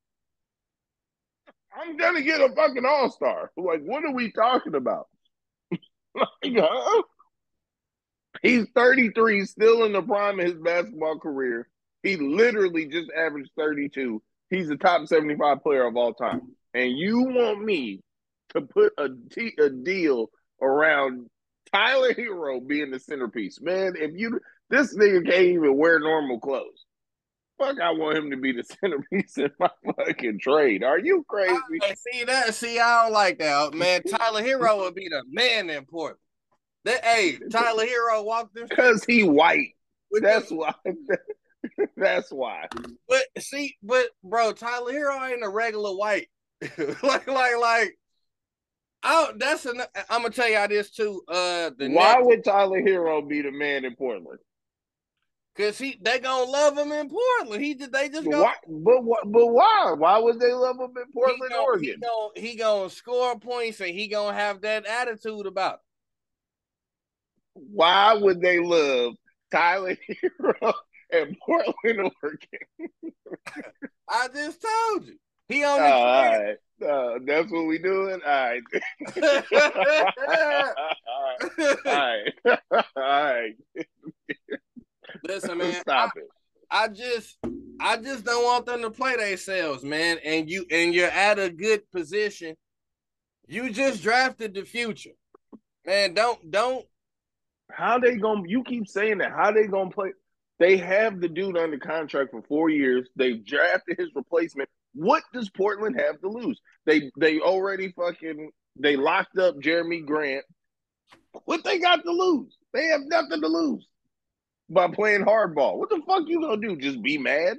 I'm gonna get a fucking All Star. Like, what are we talking about? like, huh? He's 33, still in the prime of his basketball career. He literally just averaged 32. He's the top 75 player of all time. And you want me to put a, t- a deal around Tyler Herro being the centerpiece. Man, if you this nigga can't even wear normal clothes. Fuck, I want him to be the centerpiece in my fucking trade. Are you crazy? Hey, see that? See, I don't like that, man. Tyler Herro would be the man in Portland. That hey, Tyler Herro walked in. Because he white. That's why. That's why. But see, but bro, Tyler Herro ain't a regular white. like, like, like. I that's an. I'm gonna tell y'all this too. Uh, the Why would Tyler Herro be the man in Portland? Cause he they gonna love him in Portland. He they just go. Why, but what? But why? Why would they love him in He Portland, gonna, Oregon? he gonna he gonna score points and he gonna have that attitude about. It. Why would they love Tyler Herro in Portland, Oregon? I just told you. He on the all right. Uh, that's what we doing. All right. all right. All right. Listen, man. I, Stop it. I just I just don't want them to play themselves, man. And you and you're at a good position. You just drafted the future. Man, don't don't How they gonna? You keep saying that. How they gonna play? They have the dude under contract for four years. They've drafted his replacement. What does Portland have to lose? They they already fucking they locked up Jerami Grant. What they got to lose? They have nothing to lose by playing hardball. What the fuck you gonna do? Just be mad?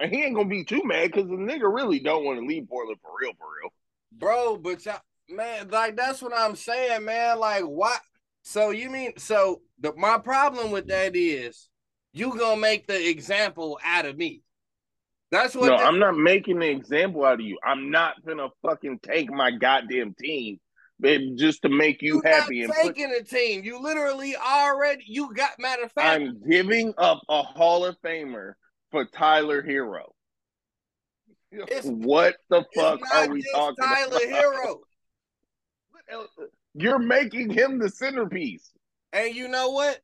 And he ain't gonna be too mad because the nigga really don't want to leave Portland for real, for real. bro, but y'all, man, like that's what I'm saying, man. Like what so you mean so the my problem with that is you gonna make the example out of me. That's what No, I'm not making the example out of you. I'm not gonna fucking take my goddamn team, babe, just to make you, you happy and not put taking a team. You literally already you got matter of fact. I'm giving up a Hall of Famer for Tyler Herro. It's- what the fuck are we talking Tyler about? Herro. You're making him the centerpiece. And you know what?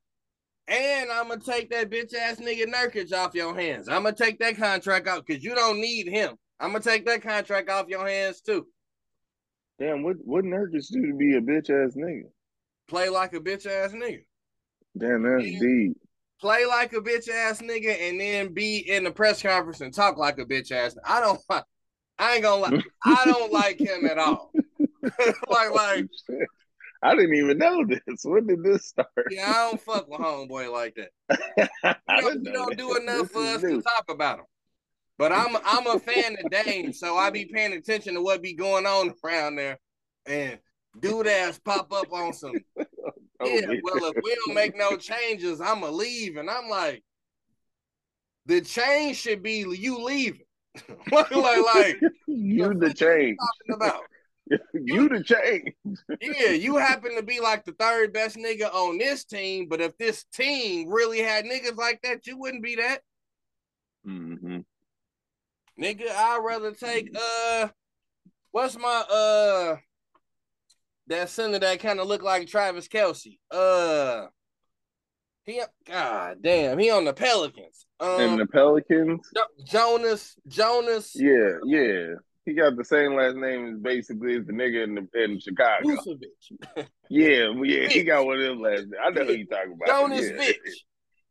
And I'm gonna take that bitch ass nigga Nurkic off your hands. I'm gonna take that contract out because you don't need him. I'm gonna take that contract off your hands too. Damn, what what Nurkic do to be a bitch ass nigga? Play like a bitch ass nigga. Damn, that's Yeah. deep. Play like a bitch ass nigga, and then be in the press conference and talk like a bitch ass. I don't. I ain't gonna lie. I don't like him at all. like, like, I didn't even know this. When did this start? yeah, I don't fuck with homeboy like that. I You don't, you don't that. do enough This for us new. to talk about him. But I'm I'm a fan of Dame, so I be paying attention to what be going on around there. And dude ass pop up on some. Oh, yeah, well, if we don't make no changes, I'ma leave. And I'm like, the change should be you leaving. like, like, like you the change. talking about. You the change. Yeah, you happen to be like the third best nigga on this team, but if this team really had niggas like that, you wouldn't be that. hmm Nigga, I'd rather take uh what's my uh that center that kind of look like Travis Kelce. Uh he god damn, he on the Pelicans. Um And the Pelicans, Jonas, Jonas yeah, yeah. He got the same last name as basically as the nigga in the, in Chicago. Yeah, yeah, he got one of them last names. I know who you talking about. Jonas yeah. Vitch.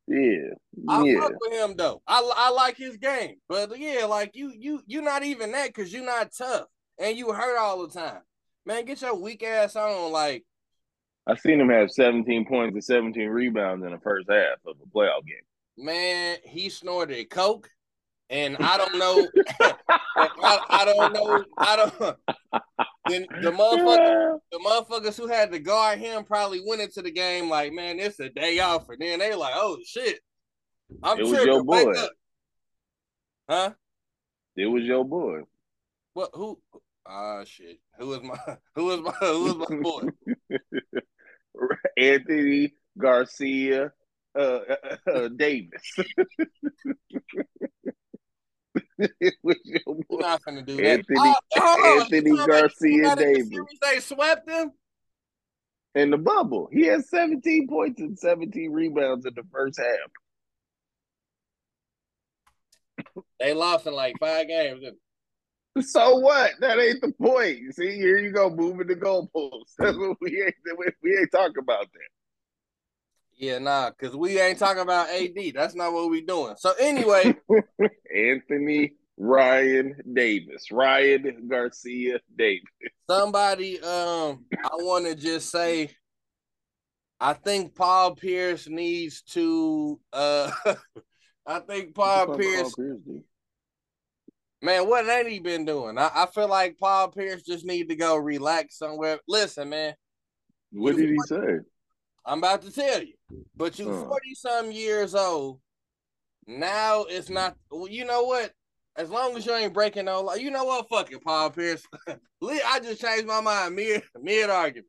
Yeah, I yeah. fuck with him though. I I like his game, but yeah, like you you you're not even that because you're not tough and you hurt all the time. Man, get your weak ass on. Like I seen him have 17 points and 17 rebounds in the first half of a playoff game. man, he snorted coke, and I don't know. I, I don't know. I don't. The, the motherfucker, the motherfuckers who had to guard him probably went into the game like, man, it's a day off, and then they like, oh shit, I'm It was tripping. your boy. Huh? It was your boy. What? Who? Ah, shit. Who was my? Who was my? Who was my boy? Anthony Garcia uh, uh, uh, Davis. It was your boy. not gonna do that. Anthony- oh, hold on. Anthony You talking about Garcia the Davis. They swept them. In the bubble, he had 17 points and 17 rebounds in the first half. They lost in like five games. So what? That ain't the point. See, here you go, moving the goalposts. That's what we ain't we ain't talking about that. Yeah, nah, because we ain't talking about AD. That's not what we doing. So anyway, Anthony Ryan Davis, Ryan Garcia Davis. somebody um I want to just say I think Paul Pierce needs to uh I think Paul Pierce man what ain't he been doing I, I feel like Paul Pierce just need to go relax somewhere listen man What did he say? I'm about to tell you but you Huh. 40 some years old now it's not well, you know what as long as you ain't breaking no law you know what fuck it Paul Pierce I just changed my mind mid mid argument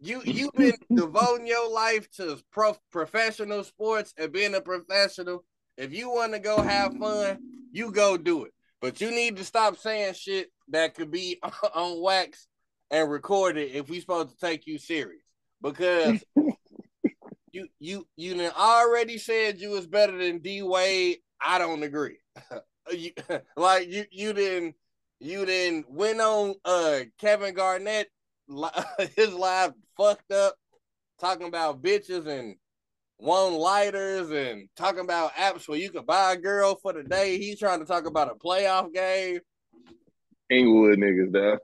you you've been devoting your life to pro, professional sports and being a professional. If you want to go have fun, you go do it. But you need to stop saying shit that could be on wax and recorded if we supposed to take you serious. Because you you you already said you was better than D Wade. I don't agree. you, like you you didn't you didn't went on uh Kevin Garnett his life fucked up talking about bitches and one lighters and talking about apps where you could buy a girl for the day. He's trying to talk about a playoff game. Inglewood niggas, dog.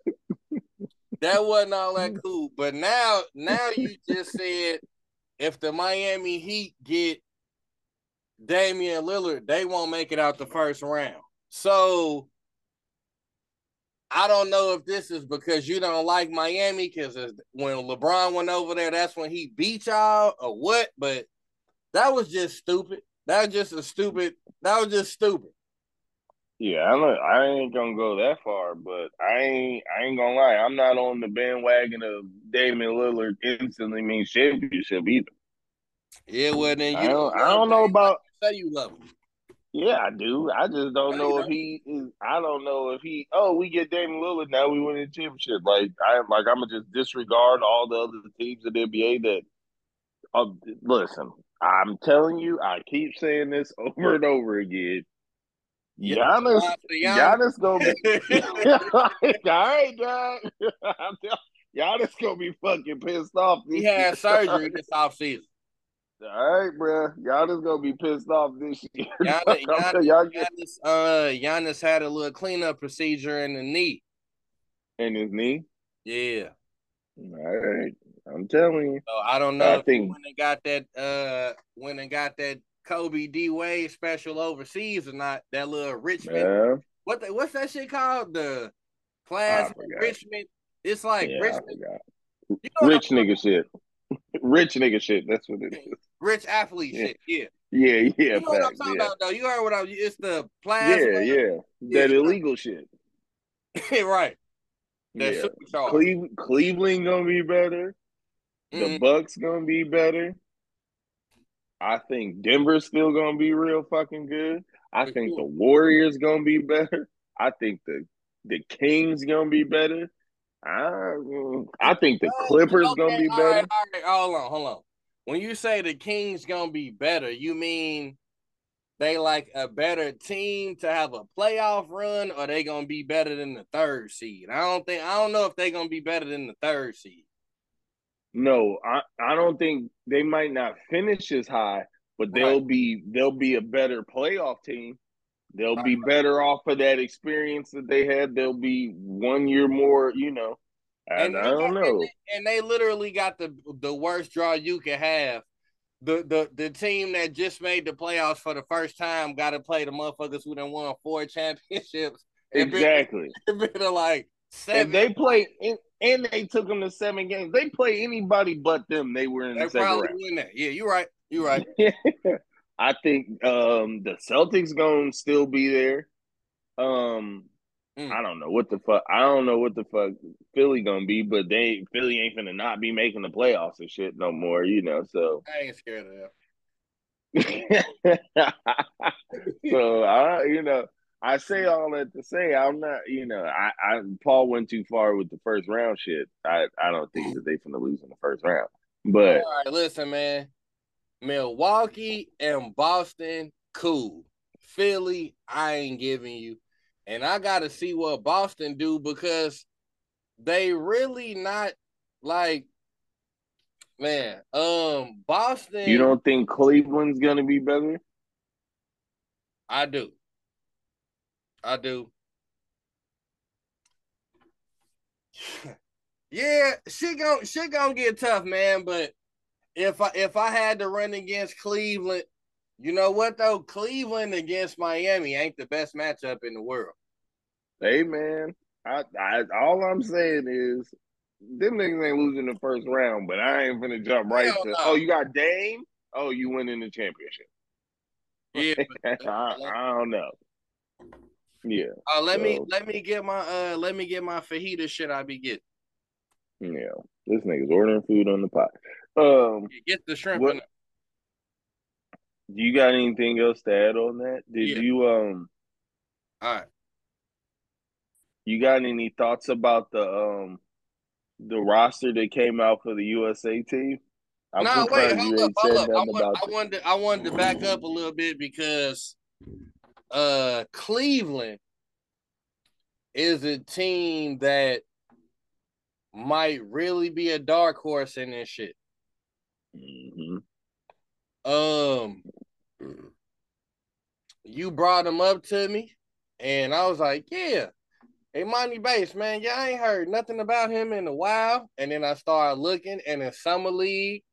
That wasn't all that cool. But now, now you just said if the Miami Heat get Damian Lillard, they won't make it out the first round. So I don't know if this is because you don't like Miami because when LeBron went over there, that's when he beat y'all or what. But that was just stupid. That was just a stupid. That was just stupid. Yeah, I know I ain't gonna go that far, but I ain't I ain't gonna lie. I'm not on the bandwagon of Damian Lillard instantly means championship either. Yeah, well then you I don't, I don't know about like say you love him. Yeah, I do. I just don't No, know if he is. I don't know if he. Oh, we get Damian Lillard now. We win the championship. Like I like. I'm gonna just disregard all the other teams in the NBA that. Uh, listen, I'm telling you. I keep saying this over and over again. Giannis, Giannis. Gonna be. all right, dog. Giannis gonna be fucking pissed off. he had surgery this offseason. All right, bro. Giannis gonna be pissed off this year. Giannis, Giannis, y'all, Giannis, uh, Giannis had a little cleanup procedure in the knee. in his knee. Yeah. All right, I'm telling you. So I don't know I think- when they got that uh when they got that Kobe D Wade special overseas or not. That little Richmond Yeah, what the, what's that shit called? The class. Richmond. It's like yeah, Richmond. You know Rich nigga shit. Rich nigga shit. That's what it is. Rich athlete Yeah. shit. Yeah. Yeah, yeah, You know what I'm talking yeah. about though. You heard what I was it's the plasma. Yeah, yeah. That Yeah. illegal shit. right. That Yeah. Cleveland gonna be better. The Mhm. Bucks gonna be better. I think Denver's still gonna be real fucking good. I For think sure. the Warriors gonna be better. I think the the Kings gonna be better. I I think the Clippers okay, gonna be all better. right, all right, hold on, hold on. When you say the Kings gonna be better, you mean they like a better team to have a playoff run, or they gonna be better than the third seed? I don't think I don't know if they gonna be better than the third seed. No, I, I don't think they might not finish as high, but they'll be they'll be a better playoff team. They'll be better off of that experience that they had. They'll be one year more, you know. And, I don't know. And they, and they literally got the the worst draw you could have. The, the the team that just made the playoffs for the first time got to play the motherfuckers who done won four championships. and been- Exactly. been like seven. And they play and, and they took them to seven games. They play anybody but them. They were in They the second probably round. win that. Yeah, you're right. You're right. I think um, the Celtics gonna still be there. Um, Mm. I don't know what the fuck. I don't know what the fuck Philly gonna be, but they Philly ain't gonna not be making the playoffs and shit no more. You know, so I ain't scared of them. so I, you know, I say all that to say I'm not, you know, I, I Paul went too far with the first round shit. I, I don't think that they finna lose in the first round, but All right, listen, man. Milwaukee and Boston, cool. Philly, I ain't giving you. And I gotta see what Boston do because they really not like man. Um Boston you don't think Cleveland's gonna be better? I do. I do. yeah, shit gon' shit gonna get tough, man. But if I if I had to run against Cleveland, you know what though? Cleveland against Miami ain't the best matchup in the world. Hey man, I, I all I'm saying is them niggas ain't losing the first round, but I ain't gonna jump right Hell to no. oh you got Dame, oh you winning the championship. Yeah. I, I don't know. Yeah, Uh, let me let me get my uh let me get my fajita shit I be getting. yeah. This nigga's ordering food on the pot. Um, Get the shrimp What- do you got anything else to add on that? Did Yeah. you um All right. you got any thoughts about the um the roster that came out for the USA team? I'm No, wait, hold up, hold up. I, want, I wanted to, I wanted to back up a little bit because uh Cleveland is a team that might really be a dark horse in this shit. Mhm. Um you brought him up to me and I was like, yeah. Hey, Monty Bass, man, yeah, I ain't heard nothing about him in a while. And then I started looking, and in summer league,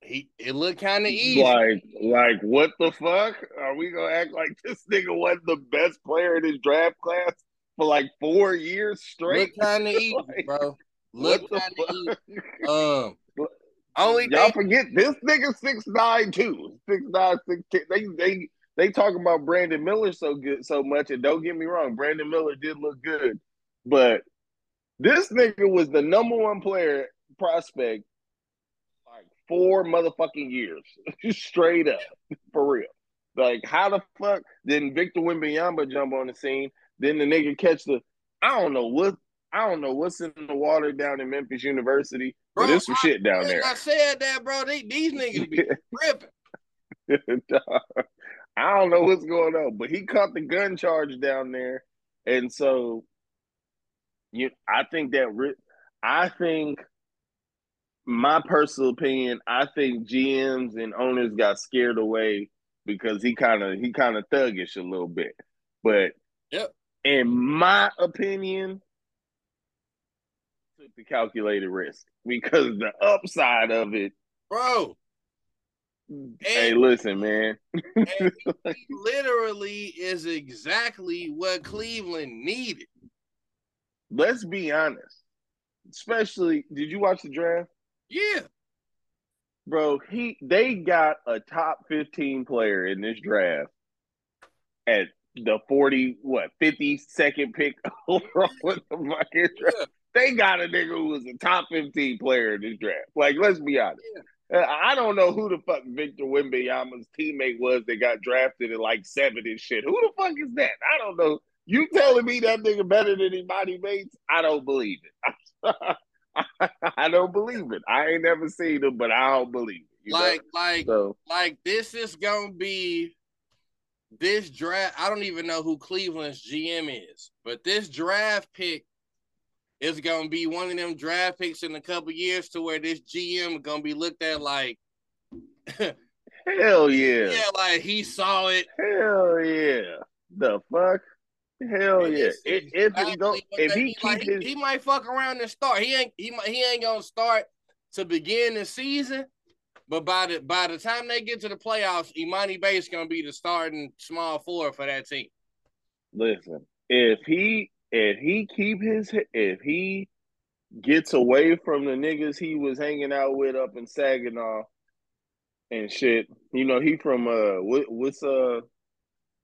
he it looked kind of easy. Like, like, what the fuck? Are we gonna act like this nigga wasn't the best player in his draft class for like four years straight? Look kind of easy, Like, bro. Look kind of easy. Um, only Y'all thing, forget this nigga six nine too. Six nine, six ten. They they they talk about Brandon Miller so good so much, and don't get me wrong, Brandon Miller did look good, but this nigga was the number one player prospect like four motherfucking years straight up for real. Like how the fuck didn't Victor Wembanyama jump on the scene? Then the nigga catch the I don't know what I don't know what's in the water down in Memphis University, but there's some shit down there. I said that, bro. They, these niggas be ripping. I don't know what's going on, but he caught the gun charge down there, and so you. I think that. I think, my personal opinion, I think GMs and owners got scared away because he kind of he kind of thuggish a little bit, but Yep. in my opinion, took the calculated risk because the upside of it. Bro, hey, listen, man. literally is exactly what Cleveland needed. let's be honest. Especially, did you watch the draft, Yeah. bro? He they got a top fifteen player in this draft at the forty what fifty second pick overall in the fucking draft. Yeah. They got a nigga who was a top fifteen player in this draft. Like, let's be honest. Uh, I don't know who the fuck Victor Wembanyama's teammate was that got drafted at like seven and shit. Who the fuck is that? I don't know. You telling me that nigga better than anybody mates? I don't believe it. I don't believe it. I ain't never seen him, but I don't believe it. you know? Like, like, so like this is gonna be this draft. I don't even know who Cleveland's GM is, but this draft pick is gonna be one of them draft picks in a couple years to where this GM is gonna be looked at like, hell yeah. yeah, like he saw it. Hell yeah. The fuck? Hell and yeah. If, is if he exactly go, what if he need. keep Like, he, his he might fuck around and start. He ain't he might, he ain't gonna start to begin the season, but by the by the time they get to the playoffs, Emoni Bates gonna be the starting small four for that team. listen, if he if he keep his if he gets away from the niggas he was hanging out with up in Saginaw and shit. You know, he from uh what, what's uh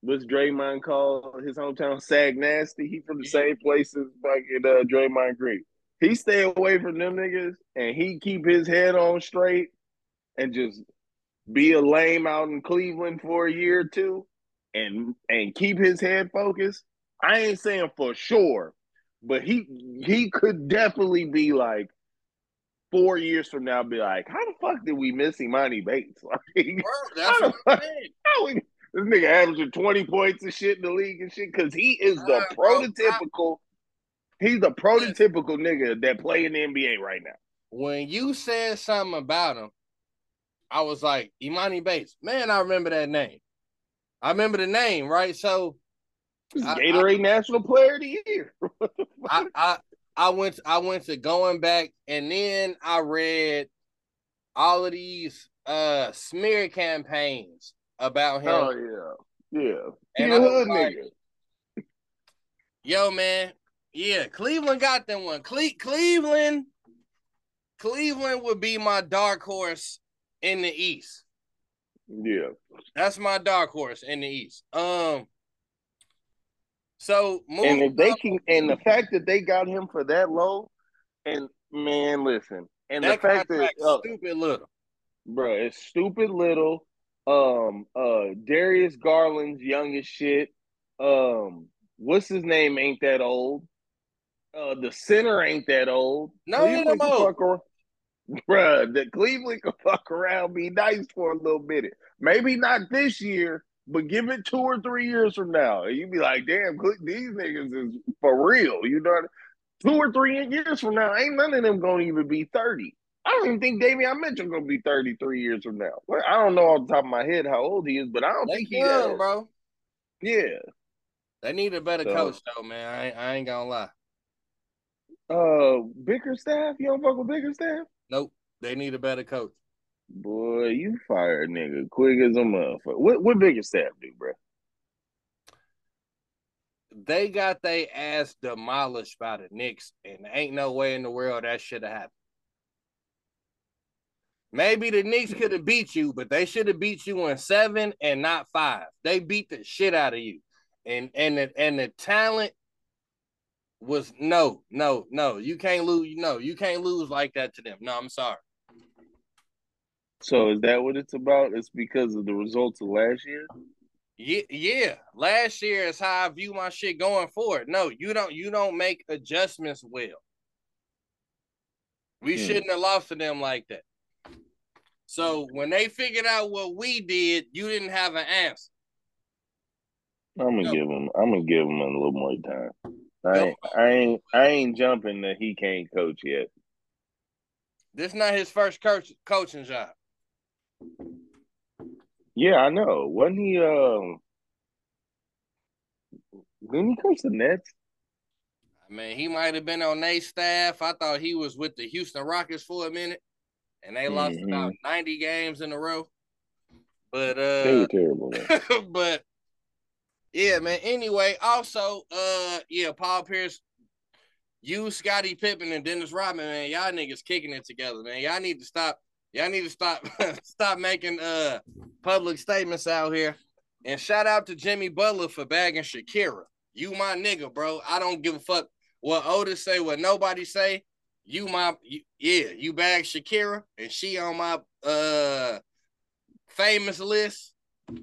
what's Draymond called his hometown Sag Nasty. He from the same places like in uh Draymond Green. He stay away from them niggas and he keep his head on straight and just be a lame out in Cleveland for a year or two and and keep his head focused. I ain't saying for sure, but he he could definitely be like four years from now, be like, how the fuck did we miss Emoni Bates? Like, Bro, that's what I'm. How we, this nigga averaging 20 points and shit in the league and shit, because he is the uh, prototypical, he's the prototypical nigga that play in the NBA right now. When you said something about him, I was like, Emoni Bates. Man, I remember that name. I remember the name, right? So Gatorade I, National Player of the Year. I, I I went I went to going back and then I read all of these uh smear campaigns about him. Oh yeah. Yeah. And I was like, nigga. Yo man, yeah, Cleveland got them one. Cle- Cleveland Cleveland would be my dark horse in the East. Yeah. That's my dark horse in the East. Um so and if they can, and the fact that they got him for that low, and man, listen, and the fact that uh, stupid little, bro, it's stupid little. Um, uh, Darius Garland's young as shit. Um, what's his name? Ain't that old? Uh, the center ain't that old. No, Cleveland no, no. Bruh, the Cleveland can fuck around, be nice for a little bit. Maybe not this year, but give it two or three years from now, and you'd be like, damn, these niggas is for real. You know, two or three years from now, ain't none of them gonna even be 30. I don't even think Davion Mitchell gonna be 33 years from now. I don't know off the top of my head how old he is, but I don't think he's young, bro. Yeah. They need a better so, coach though, man. I ain't, I ain't gonna lie. Uh Bickerstaff? You don't fuck with Bickerstaff? Nope. They need a better coach. Boy, you fire nigga quick as a motherfucker. What what Bickerstaff do, bro? They got their ass demolished by the Knicks, and ain't no way in the world that should have happened. Maybe the Knicks could have beat you, but they should have beat you in seven and not five. They beat the shit out of you, and and the, and the talent was no, no, no. You can't lose. No, you can't lose like that to them. No, I'm sorry. So is that what it's about? It's because of the results of last year? Yeah, yeah. Last year is how I view my shit going forward. No, you don't you don't make adjustments well. We hmm. shouldn't have lost to them like that. So when they figured out what we did, you didn't have an answer. I'm gonna no. give him. I'm gonna give him a little more time. I ain't, I ain't. I ain't jumping that he can't coach yet. This not his first coach, coaching job. Yeah, I know. Wasn't he? Um, didn't he coach the Nets? I mean, he might have been on their staff. I thought he was with the Houston Rockets for a minute, and they mm-hmm. lost about ninety games in a row. But uh, they were terrible. but yeah, man. Anyway, also, uh, yeah, Paul Pierce, you, Scottie Pippen, and Dennis Rodman, man, y'all niggas kicking it together, man. Y'all need to stop Y'all need to stop stop making uh public statements out here. And shout out to Jimmy Butler for bagging Shakira. You my nigga, bro. I don't give a fuck what Otis say, what nobody say. You my you, yeah, you bag Shakira and she on my uh famous list.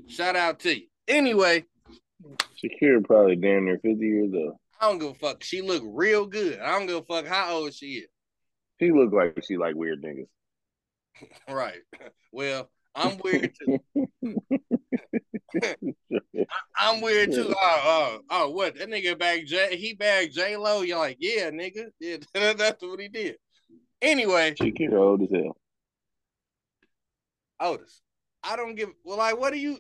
Shout out to you. Anyway, Shakira probably damn near 50 years old. I don't give a fuck. She look real good. I don't give a fuck how old she is. She look like she like weird niggas. Right. Well, I'm weird too. I'm weird too. Oh, oh, oh, what? That nigga bagged J. He bagged J Lo. You're like, yeah, nigga. Yeah, that's what he did. Anyway, she get old as hell. Otis, I don't give. Well, like, what do you?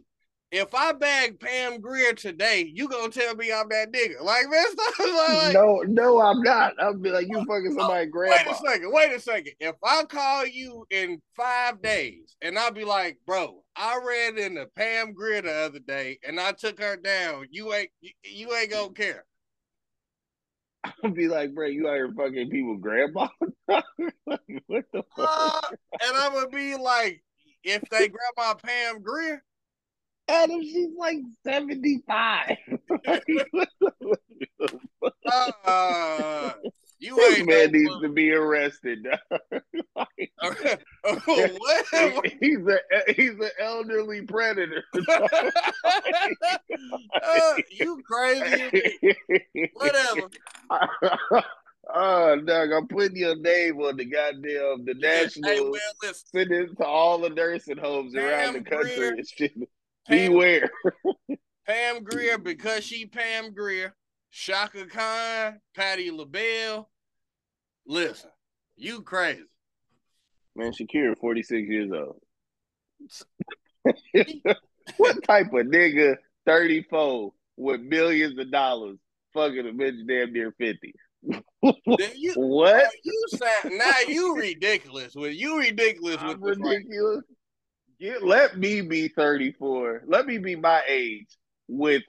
If I bag Pam Grier today, you gonna tell me I'm that nigga? Like, man, like, no, no, I'm not. I'll be like, you fucking somebody, oh, grandma. Wait a second, wait a second. If I call you in five days, and I'll be like, bro, I read in the Pam Grier the other day, and I took her down. You ain't, you, you ain't gonna care. I'll be like, bro, you out here fucking people grandma? what the fuck? Uh, and I'm gonna be like, if they grandma Pam Grier. Adam, she's like 75. uh, you this ain't man needs to be arrested. like, what? He's a he's an elderly predator. uh, you crazy? Whatever. Oh, Doug, I'm putting your name on the goddamn the national. Hey, well, send it to all the nursing homes Pam around the country and. Pam, Beware. Pam Grier, because she Pam Grier, Chaka Khan, Patti LaBelle. Listen, you crazy. Man, Shakira, 46 years old. what type of nigga 34 with millions of dollars fucking a bitch damn near 50? you, what? You sound now you ridiculous. With you ridiculous I'm with ridiculous. Get, let me be 34. Let me be my age with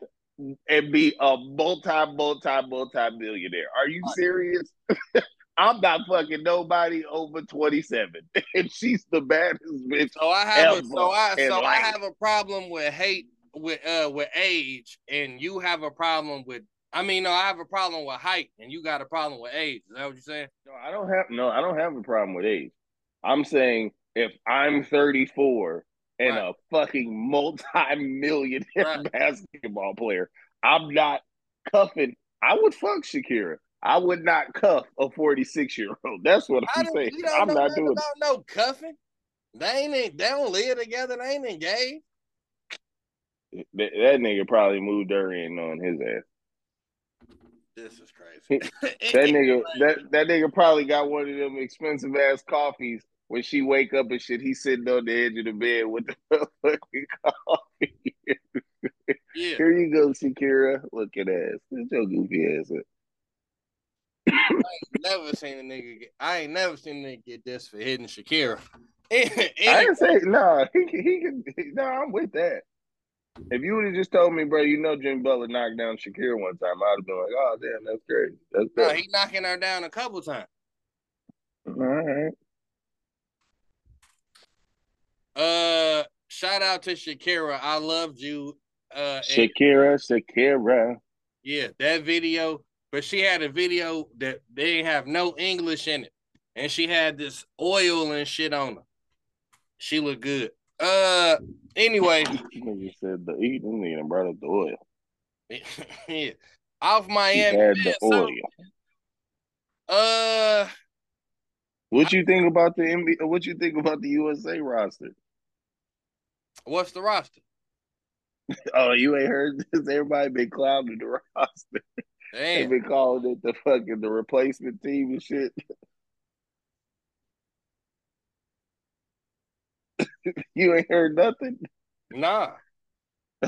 and be a multi, multi, multi millionaire. Are you serious? I'm not fucking nobody over 27, and she's the baddest bitch. So I have a, so I so life. I have a problem with hate with uh with age, and you have a problem with. I mean, no, I have a problem with height, and you got a problem with age. Is that what you're saying? No, I don't have no, I don't have a problem with age. I'm saying if I'm 34 and right. a fucking multi-millionaire right. basketball player, I'm not cuffing. I would fuck Shakira. I would not cuff a 46 year old. That's what I'm saying. I'm not doing about no cuffing. They ain't they don't live together. They ain't engaged. That, that nigga probably moved her in on his ass. This is crazy. that nigga that, that nigga probably got one of them expensive ass coffees when she wake up and shit. He's sitting on the edge of the bed with the fucking coffee. yeah. Here you go, Shakira. Look at ass. That's your goofy ass. I ain't never seen a nigga get. I ain't never seen a nigga get this for hitting Shakira. I didn't say no. He he can. No, I'm with that. If you would have just told me, bro, you know Jimmy Butler knocked down Shakira one time, I'd have been like, oh damn, that's crazy. That's no, he knocking her down a couple times. All right. Uh, shout out to Shakira. I loved you. Uh, Shakira, and, Shakira. Yeah, that video but she had a video that they didn't have no English in it, and she had this oil and shit on her. She looked good. Uh, anyway, you said the eating and brought up the oil. yeah, off Miami. She had the oil. uh, what you think about the NBA? What you think about the USA roster? What's the roster? oh, you ain't heard this? Everybody been clowning the roster. Damn. They been calling it the fucking the replacement team and shit. you ain't heard nothing? Nah.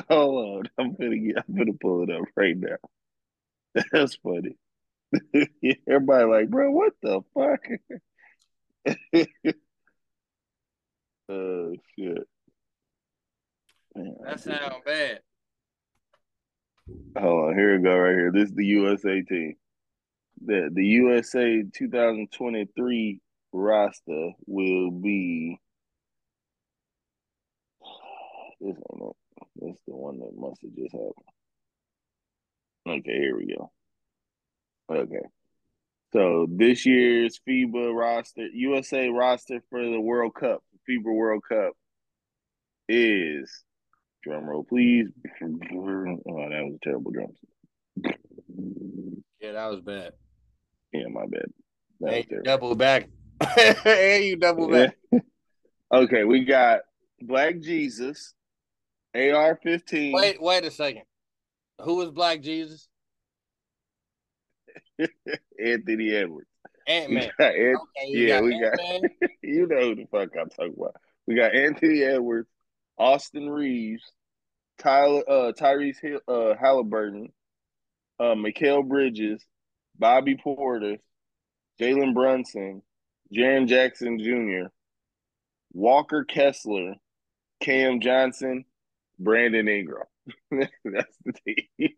Hold on. I'm gonna get I'm gonna pull it up right now. That's funny. Everybody like, bro, what the fuck? oh shit. That sound bad. Hold on, here we go right here. This is the USA team. The the USA 2023 roster will be this ain't it. That's the one that must have just happened. Okay, here we go. Okay. So this year's FIBA roster, USA roster for the World Cup, FIBA World Cup is Drum roll, please. Oh, that was a terrible drum. Yeah, that was bad. Yeah, my bad. That hey, double back. hey, you double back. okay, we got Black Jesus, AR fifteen. Wait, wait a second. Who is Black Jesus? Anthony Edwards. Ant Man. Okay, yeah, we got. you know who the fuck I'm talking about. We got Anthony Edwards, Austin Reaves, Tyler, uh, Tyrese Hill, uh, Haliburton, uh, Bridges, Bobby Portis, Jalen Brunson, Jaren Jackson Jr., Walker Kessler, Cam Johnson, Brandon Ingram. That's the team.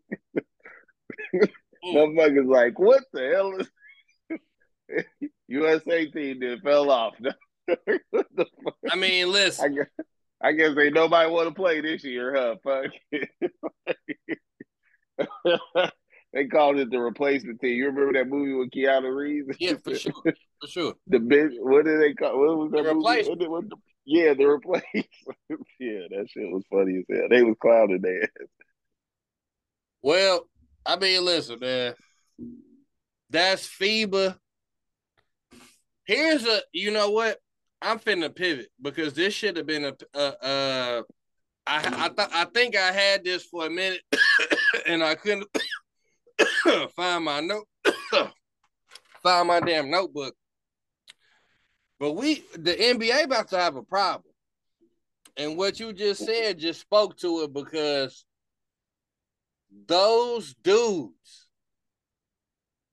Motherfuckers like, what the hell is USA team that fell off? I mean, listen. I I guess ain't nobody want to play this year, huh? Fuck. they called it the replacement team. You remember that movie with Keanu Reeves? Yeah, for sure, for sure. the bit. What did they call? What was that The movie? What did- what the- yeah, the replacement. yeah, that shit was funny as hell. They was clowning their ass. Well, I mean, listen, man. That's FIBA. Here's a, you know what? I'm finna pivot because this should have been a, uh, uh, I, I thought, I think I had this for a minute, and I couldn't find my note, find my damn notebook. But we, the NBA, about to have a problem, and what you just said just spoke to it because those dudes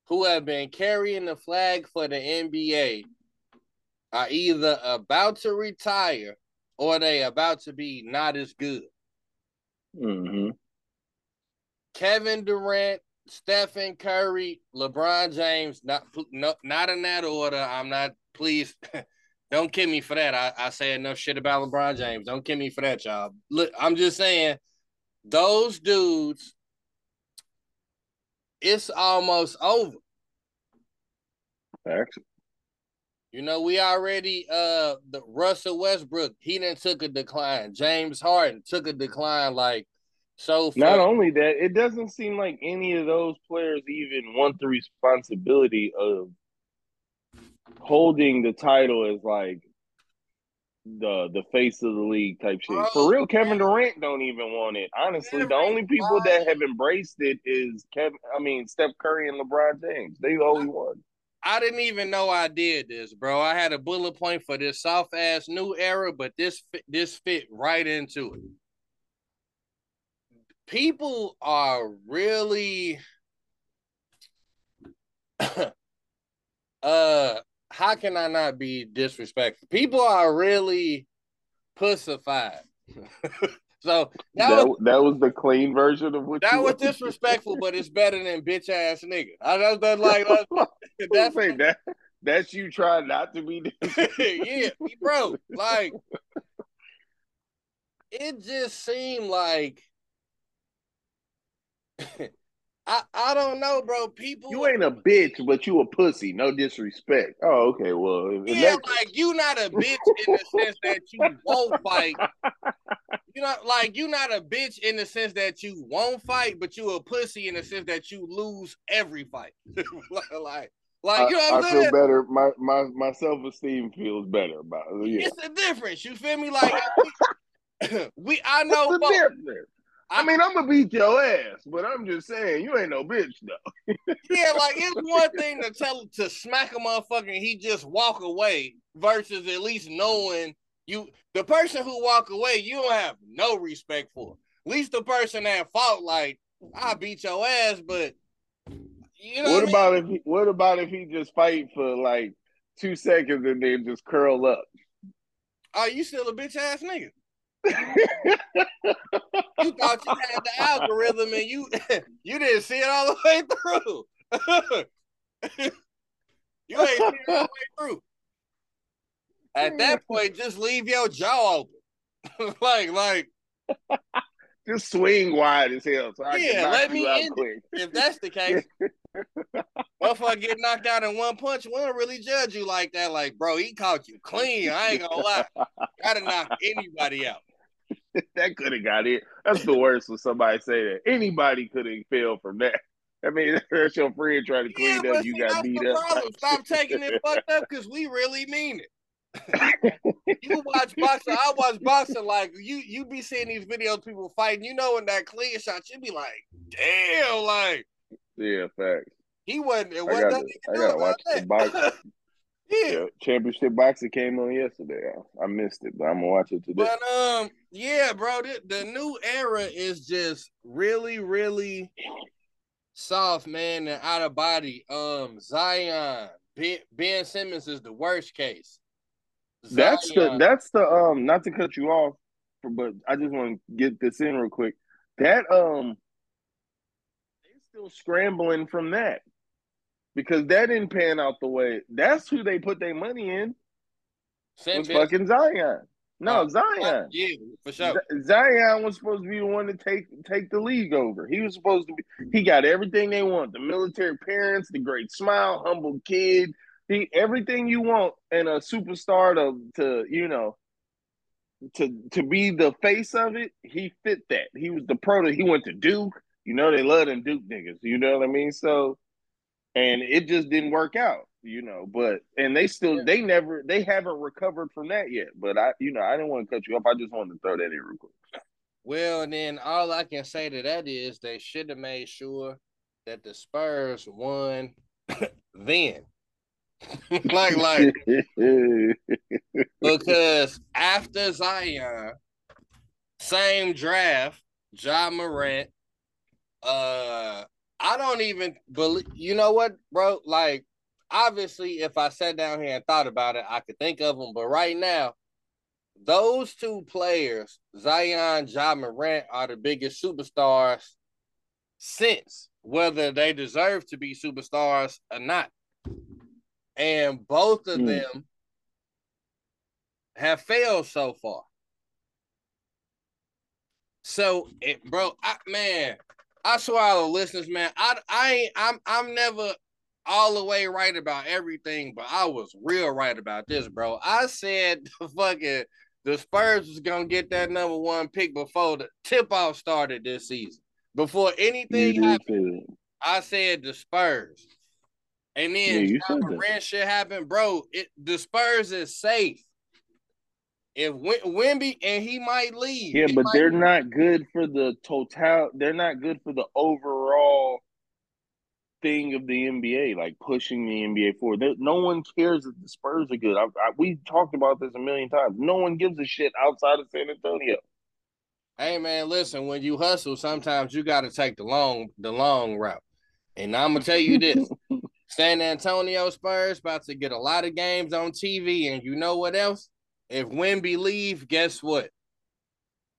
who have been carrying the flag for the NBA are either about to retire or they about to be not as good. Mm-hmm. Kevin Durant, Stephen Curry, LeBron James, not no, not in that order. I'm not please don't kill me for that. I, I say enough shit about LeBron James. Don't kill me for that, y'all. Look, I'm just saying those dudes it's almost over. Facts. You know, we already uh the Russell Westbrook, he didn't took a decline. James Harden took a decline like so Not only that, it doesn't seem like any of those players even want the responsibility of holding the title as like the the face of the league type shit. Bro, For real, Kevin. Durant don't even want it. Honestly, Man, the only people that have embraced it is Kevin. I mean, Steph Curry and LeBron James. They the only one. I didn't even know I did this, bro. I had a bullet point for this soft ass new era, but this this fit right into it. People are really uh how can I not be disrespectful? People are really pussified. so that That, was that was the clean version of what that was disrespectful, but it's better than bitch ass nigga. I that's, that's like uh, that's, say. that's that. That's you trying not to be. yeah, bro. Like it just seemed like I I don't know, bro. People You ain't a bitch, but you a pussy. No disrespect. Oh, okay. Well, yeah, like you not a bitch in the sense that you won't fight. You know, like you not a bitch in the sense that you won't fight, but you a pussy in the sense that you lose every fight. like, like you know I, what I I'm feel saying? better. My my my self esteem feels better about it. Yeah. It's a difference. You feel me? Like we, we I know What's the difference? I mean, I'm gonna beat your ass, but I'm just saying you ain't no bitch though. Yeah, like it's one thing to tell to smack a motherfucker and he just walk away versus at least knowing you the person who walk away, you don't have no respect for. At least the person that fought, like, I beat your ass, but you know what what, I mean? about if he, what about if he just fight for like two seconds and then just curl up? Are you still a bitch ass nigga. You thought you had the algorithm and you you didn't see it all the way through. you ain't see it all the way through. At that point, just leave your jaw open. like, like, just swing wide as hell, so I Yeah, let me it. if that's the case, motherfucker get knocked out in one punch, we don't really judge you like that. Like, bro, he caught you clean. I ain't gonna lie. Gotta knock anybody out. that could have got it. That's the worst when somebody say that. Anybody could have failed from that. I mean, that's your friend trying to clean but up. You see, got beat up. problem. Stop taking it fucked up because we really mean it. you watch boxing, I watch boxing like you you be seeing these videos people fighting, you know, in that clean shot, you be like, damn, like Yeah, facts. he wasn't it I wasn't gotta, I gotta watch the that. box. Yeah. Championship boxing came on yesterday. I, I missed it, but I'm gonna watch it today. But um, yeah, bro, the, the new era is just really, really soft, man, and out of body. Um, Zion, Ben, ben Simmons is the worst case. That's the that's the um not to cut you off, but I just want to get this in real quick. That um, they're still scrambling from that because that didn't pan out the way. That's who they put their money in. was fucking Zion. No, uh, Zion. Yeah, for sure. Zion was supposed to be the one to take take the league over. He was supposed to be. He got everything they want: the military parents, the great smile, humble kid, he everything you want and a superstar to to you know to to be the face of it. He fit that. He was the pro. He went to Duke. You know they love them Duke niggas. You know what I mean? So, and it just didn't work out you know, but and they still they never they haven't recovered from that yet. But I you know, I didn't want to cut you off. I just wanted to throw that in real quick. Well, then all I can say to that is they should have made sure that the Spurs won then. like like because after Zion, same draft, Ja Morant, uh I don't even believe you know what, bro? Like obviously, if I sat down here and thought about it, I could think of them. But right now, those two players, Zion, Ja Morant, are the biggest superstars since whether they deserve to be superstars or not. And both of mm. them have failed so far. So, it, bro, I, man, I the listeners, man, I, I, I'm, I'm never all the way right about everything, but I was real right about this, bro. I said the fucking the Spurs was gonna get that number one pick before the tip off started this season. Before anything happened, I said the Spurs. And then yeah, shit happened, bro. It the Spurs is safe. If Wemby and he might leave. Yeah, but they're leave. not good for the total. They're not good for the overall thing of the NBA, like pushing the NBA forward. There, no one cares that the Spurs are good. I, I, we talked about this a million times. No one gives a shit outside of San Antonio. Hey man, listen. When you hustle, sometimes you got to take the long the long route. And I'm gonna tell you this: San Antonio Spurs about to get a lot of games on TV, and you know what else? If Wemby leave, guess what?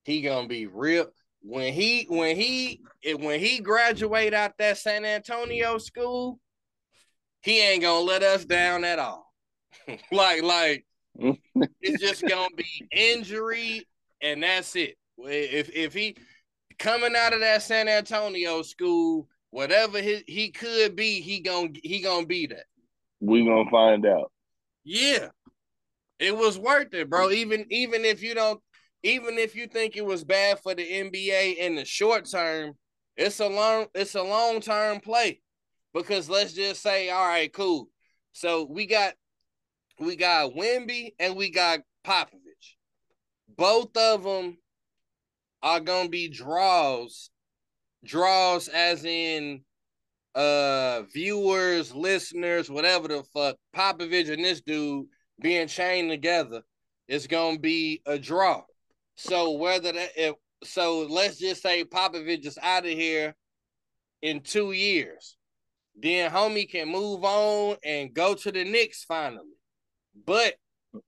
He gonna be real when he when he when he graduate out that San Antonio school, he ain't gonna let us down at all. like like it's just gonna be injury and that's it. If if he coming out of that San Antonio school, whatever he, he could be, he gonna he gonna be that. We gonna find out. Yeah, it was worth it, bro. Even even if you don't even if you think it was bad for the NBA in the short term, it's a long it's a long term play. Because let's just say, all right, cool. So we got we got Wemby and we got Popovich. Both of them are gonna be draws, draws as in uh viewers, listeners, whatever the fuck. Popovich and this dude being chained together is gonna be a draw. So whether that if so let's just say Popovich is out of here in two years. Then homie can move on and go to the Knicks finally. But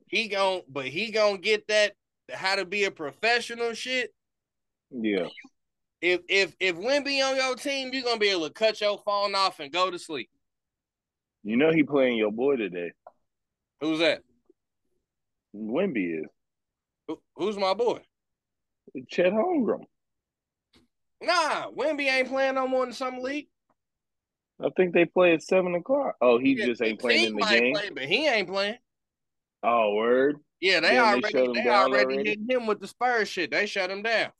he gon' but he gonna get that how to be a professional shit. Yeah. If if if Wemby on your team, you're gonna be able to cut your phone off and go to sleep. You know he playing your boy today. Who's that? Wemby is. Who, who's my boy? Chet Holmgren. Nah, Wemby ain't playing no more in some league. I think they play at seven o'clock. Oh, he yeah, just ain't playing in the game. Play, but he ain't playing. Oh, word. Yeah, they already they, they already, already hit him with the Spurs shit. They shut him down.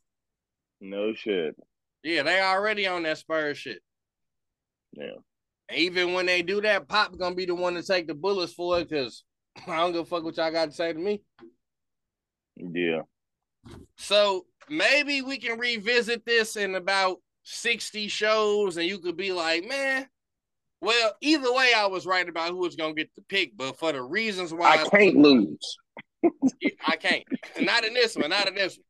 No shit. Yeah, they already on that Spurs shit. Yeah. Even when they do that, Pop gonna be the one to take the bullets for it because I don't give a fuck what y'all got to say to me. Yeah. So maybe we can revisit this in about 60 shows and you could be like, man, well, either way, I was right about who was going to get the pick, but for the reasons why I, I can't lose. I can't. Not in this one, not in this one.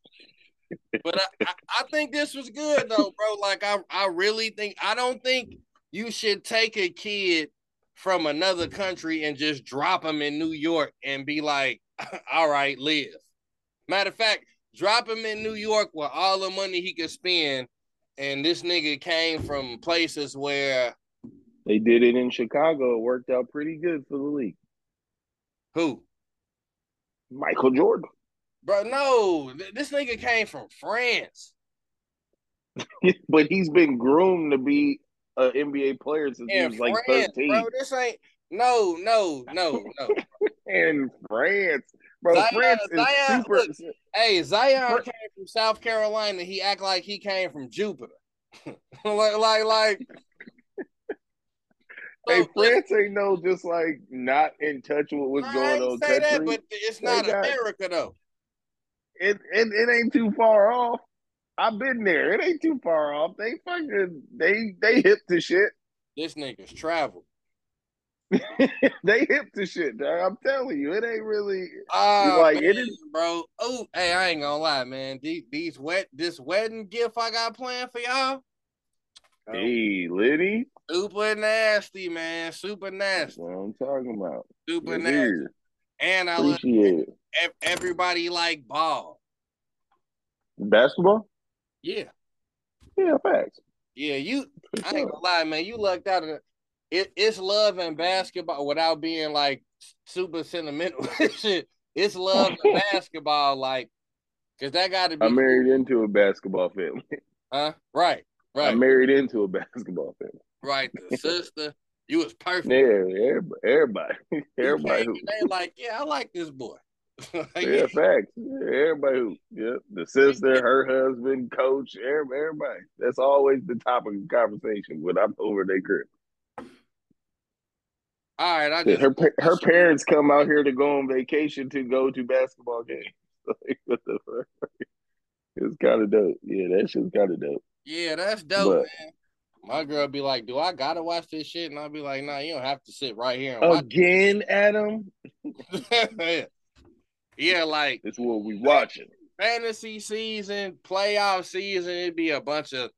But I, I, I think this was good though, bro. Like I, I really think I don't think you should take a kid from another country and just drop him in New York and be like, all right, live. Matter of fact, drop him in New York with all the money he could spend and this nigga came from places where they did it in Chicago. It worked out pretty good for the league. Who? Michael Jordan. Bro, no, this nigga came from France. but he's been groomed to be NBA player since in he was France, like 13. Bro, this ain't no, no, no, no. in France. Bro, Zion, France is Zion, super. Look, hey, Zion came from South Carolina. He act like he came from Jupiter. like, like, like. Hey, France ain't no just like not in touch with what's going on. Say country. that, but it's not got, America though. It, it it ain't too far off. I've been there. It ain't too far off. They fucking they they hip to shit. This nigga's travel. they hip to shit, dog. I'm telling you, it ain't really oh, like man, it is, bro. Oh, hey, I ain't gonna lie, man. These, these wet this wedding gift I got planned for y'all. Oh. Hey, Liddy. Super nasty, man. Super nasty. That's what I'm talking about. Super it's nasty. Here. And I appreciate it. Everybody like ball. Basketball? Yeah. Yeah, facts. Yeah, you I ain't gonna lie, man. You lucked out of it, it's love and basketball without being like super sentimental shit. It's love and basketball, like, cause that got to be. I married into a basketball family. Huh? Right. Right. I married into a basketball family. Right. The sister. You was perfect. Yeah, everybody, everybody. who. They like, yeah, I like this boy. yeah, facts. Yeah, everybody who, yeah, the sister, her husband, coach, everybody. That's always the topic of conversation when I'm over their crib. All right, I just, her her parents come out here to go on vacation to go to basketball games. like, what the fuck? It's kind of dope. Yeah, that shit's kind of dope. Yeah, that's dope, but, man. My girl be like, "Do I gotta watch this shit?" And I'll be like, "Nah, you don't have to sit right here and again, Adam." yeah. yeah, like it's what we watching. Fantasy season, playoff season, it'd be a bunch of.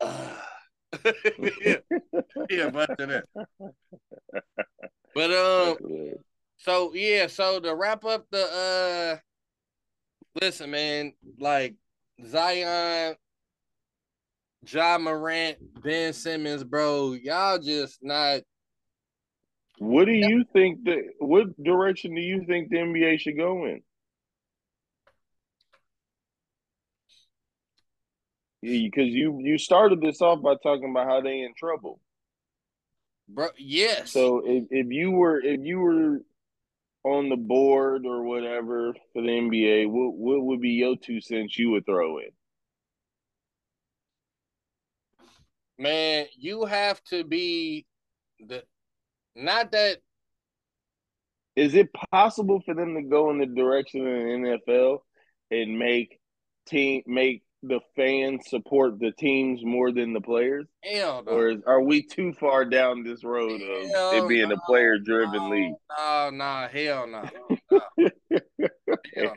Uh, yeah, yeah, bunch of that. But um, so yeah, so to wrap up the uh, listen, man, like Zion, Ja Morant, Ben Simmons, bro, y'all just not. What do you think that? What direction do you think the NBA should go in? Because you you started this off by talking about how they in trouble. Bro, yes. So if, if you were if you were on the board or whatever for the NBA, what what would be your two cents you would throw in? Man, you have to be the not that is it possible for them to go in the direction of the NFL and make team make the fans support the teams more than the players? Hell no. Or is, are we too far down this road of hell it being no, a player driven no, league? No, no, hell no. no. hell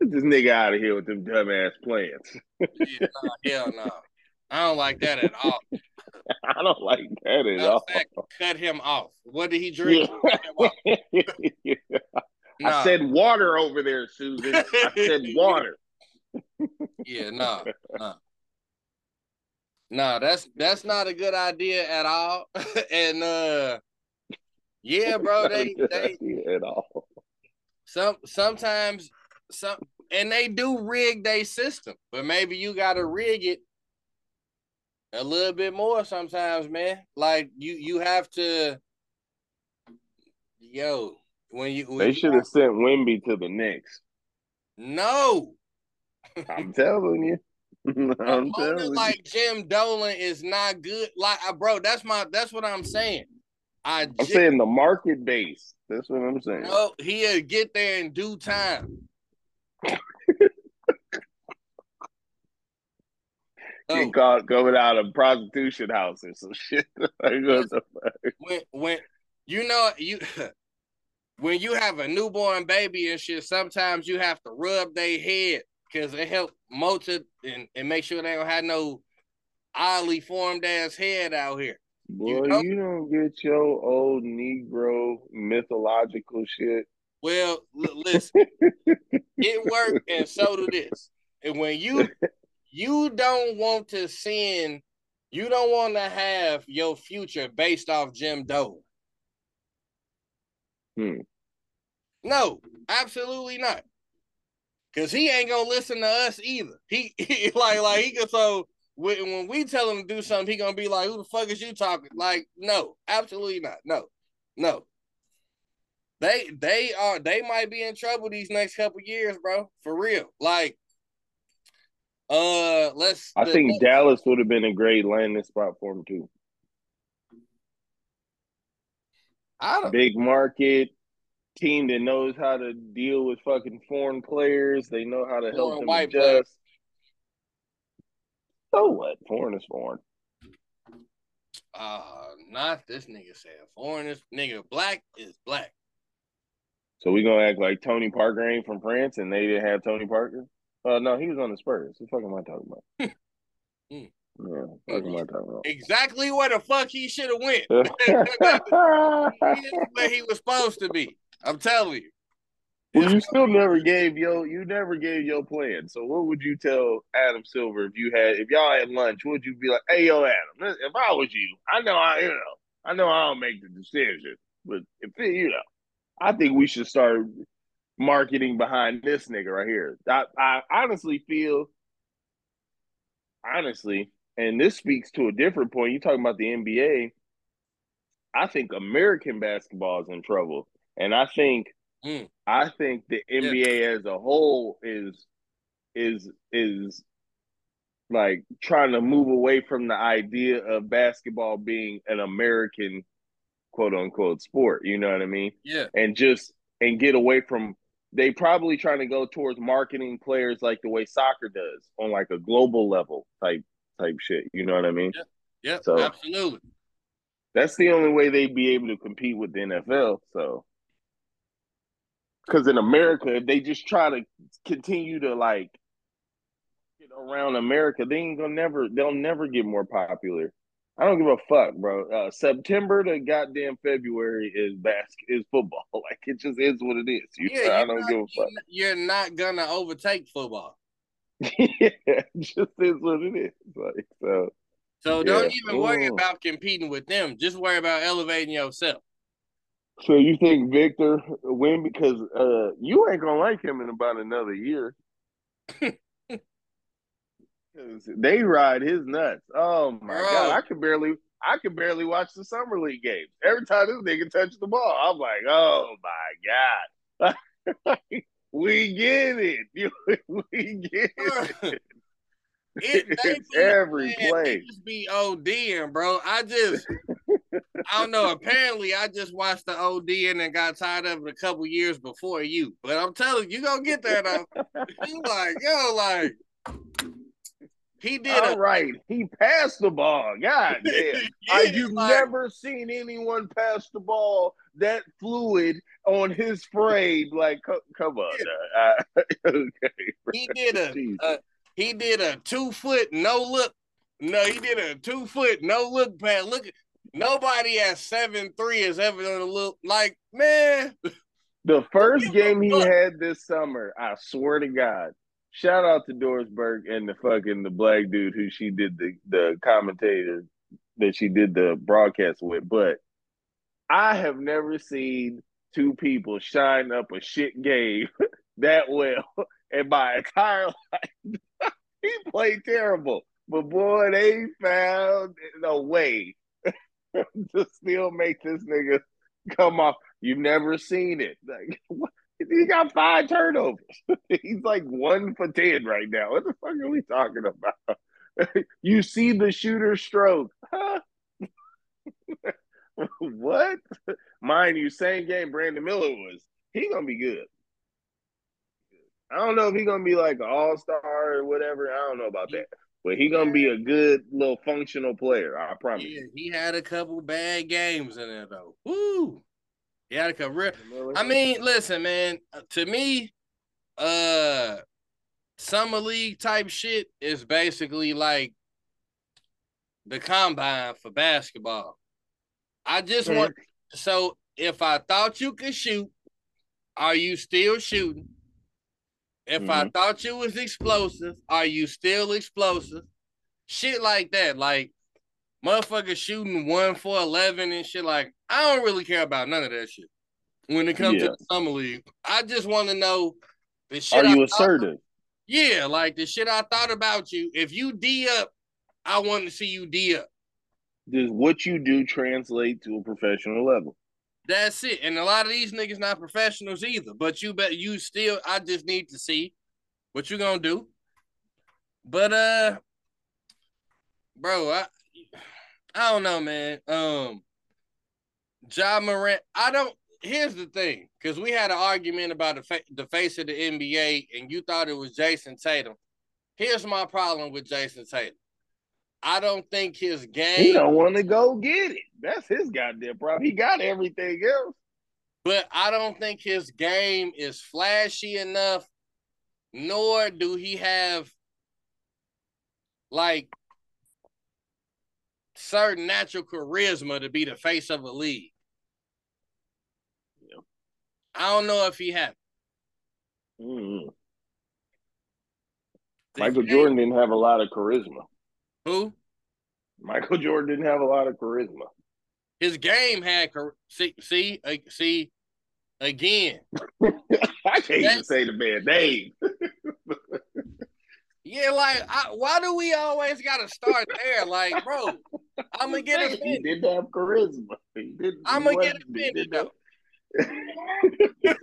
this nigga out of here with them dumbass plans. yeah, no, hell no. I don't like that at all. I don't like that at all. Fact, cut him off. What did he drink? Yeah. I said water over there, Susan. I said water yeah, no, no. No, that's that's not a good idea at all. and uh yeah, bro, they they at all. Some sometimes some and they do rig their system, but maybe you gotta rig it a little bit more sometimes, man. Like you you have to yo, when you when They should have sent Wemby to the Knicks. No, I'm telling you. I'm telling like Jim Dolan is not good. Like, uh, bro, that's my that's what I'm saying. I I'm saying the market base. That's what I'm saying. No, he'll get there in due time. Get oh. caught coming out of prostitution house or some shit. when when you know you when you have a newborn baby and shit, sometimes you have to rub their head because it help motor and, and make sure they don't have no oddly formed ass head out here. Boy, you, know? you don't get your old Negro mythological shit. Well, l- listen, it worked, and so do this. And when you you don't want to send, you don't want to have your future based off Jim Doe. Hmm. No, absolutely not. Cause he ain't gonna listen to us either. He, he like like he can so when, when we tell him to do something, he gonna be like, "Who the fuck is you talking?" Like, no, absolutely not. No, no. They they are they might be in trouble these next couple years, bro. For real. Like, uh, let's. I the- think let's- Dallas would have been a great landing spot for him too. I don't. Big market team that knows how to deal with fucking foreign players. They know how to help them white adjust. players. So what? Foreign is foreign. Uh, not this nigga saying foreign is Nigga, black is black. So we gonna act like Tony Parker ain't from France and they didn't have Tony Parker? Uh no, he was on the Spurs. What the fuck am I talking about? Hmm. yeah, what the fuck am I talking Exactly where the fuck he should have went. about? Where he was supposed to be. I'm telling you. well, you still never gave yo you never gave your plan. So what would you tell Adam Silver if you had if y'all had lunch, would you be like, Hey yo Adam, if I was you, I know I you know, I know I don't make the decision, but if you know, I think we should start marketing behind this nigga right here. I, I honestly feel, honestly, and this speaks to a different point. You talking about the NBA? I think American basketball is in trouble, and I think, Mm. I think the NBA as a whole is is is like trying to move away from the idea of basketball being an American quote unquote sport. You know what I mean? Yeah. and just and get away from they probably trying to go towards marketing players like the way soccer does on like a global level type type shit. You know what I mean? Yep. So- absolutely. That's the only way they'd be able to compete with the NFL. So because in America, if they just try to continue to like get around America, they ain't gonna never they'll never get more popular. I don't give a fuck, bro. Uh, September to goddamn February is basket is football. Like it just is what it is. You Yeah, I you're don't not- give a fuck. You're not gonna overtake football. yeah, it just is what it is. Like so, So don't Yeah. even worry Ooh. about competing with them. Just worry about elevating yourself. so you think Victor win because uh you ain't gonna like him in about another year. they ride his nuts. Oh my Bro. god, I could barely, I could barely watch the summer league games. Every time this nigga touched the ball, I'm like, oh my god, we get it, we get it. It, they It's be- every man, play. They just be ODing, bro. I just, I don't know. Apparently, I just watched the ODing and got tired of it a couple years before you. But I'm telling you, you gonna get there though. you like, yo, like, he did All a right, he passed the ball. God damn. Yeah, I, you've like- never seen anyone pass the ball that fluid on his frame. Like, co- come on. Uh, okay. he did a, a he did a two foot no look. No, he did a two foot no look pass. Look, nobody at seven three has ever done a look like man. The first game he had this summer, I swear to God. Shout out to Doris Burke and the fucking the black dude who she did the the commentator that she did the broadcast with. But I have never seen two people shine up a shit game that well in my entire life. he played terrible, but boy, they found a way to still make this nigga come off. You've never seen it. Like, what? He got five turnovers. He's like one for ten right now. What the fuck are we talking about? you see the shooter stroke. Huh? what? Mind you, same game Brandon Miller was. He gonna be good. I don't know if he gonna be like an all star or whatever. I don't know about that. But he gonna be a good little functional player. I promise. Yeah, he had a couple bad games in there though. Woo! He had a real. I mean, listen, man. uh, To me, uh, summer league type shit is basically like the combine for basketball. I just want so if I thought you could shoot, are you still shooting? If mm-hmm. I thought you was explosive, are you still explosive? Shit like that. Like motherfuckers shooting one for eleven and shit. Like I don't really care about none of that shit. When it comes yeah. to the summer league, I just want to know the shit. Are you I assertive? yeah, like the shit I thought about you. If you D up, I want to see you D up. Does what you do translate to a professional level? That's it. And a lot of these niggas not professionals either. But you bet you still I just need to see what you gonna do. But uh bro, I I don't know, man. Um Ja Morant, I don't here's the thing, because we had an argument about the, fa- the face of the NBA, and you thought it was Jayson Tatum. Here's my problem with Jayson Tatum. I don't think his game. He don't want to go get it. That's his goddamn problem. He got everything else, but I don't think his game is flashy enough. Nor do he have like certain natural charisma to be the face of a league. I don't know if he had. Mm-hmm. Michael Jordan didn't have a lot of charisma. Who? Michael Jordan didn't have a lot of charisma. His game had see see uh, see again. I can't even say the man name. yeah, like I, why do we always got to start there? Like, bro, I'm gonna get offended. He didn't have charisma. He didn't. I'm gonna get offended though.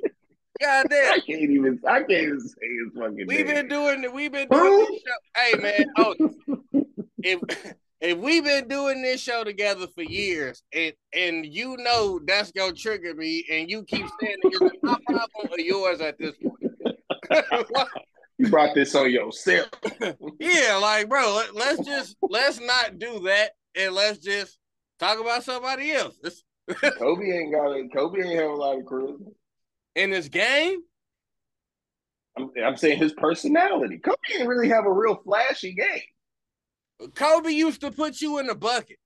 God damn. I can't even I can't even say his fucking We've name. been doing we've been doing this show. Hey man, oh if if we've been doing this show together for years and and you know that's gonna trigger me and you keep saying is it my problem or yours at this point? you brought this on yourself. yeah, like bro, let's just let's not do that and let's just talk about somebody else. Kobe ain't got it. Kobe ain't have a lot of charisma in his game. I'm, I'm saying his personality. Kobe didn't really have a real flashy game. Kobe used to put you in the bucket.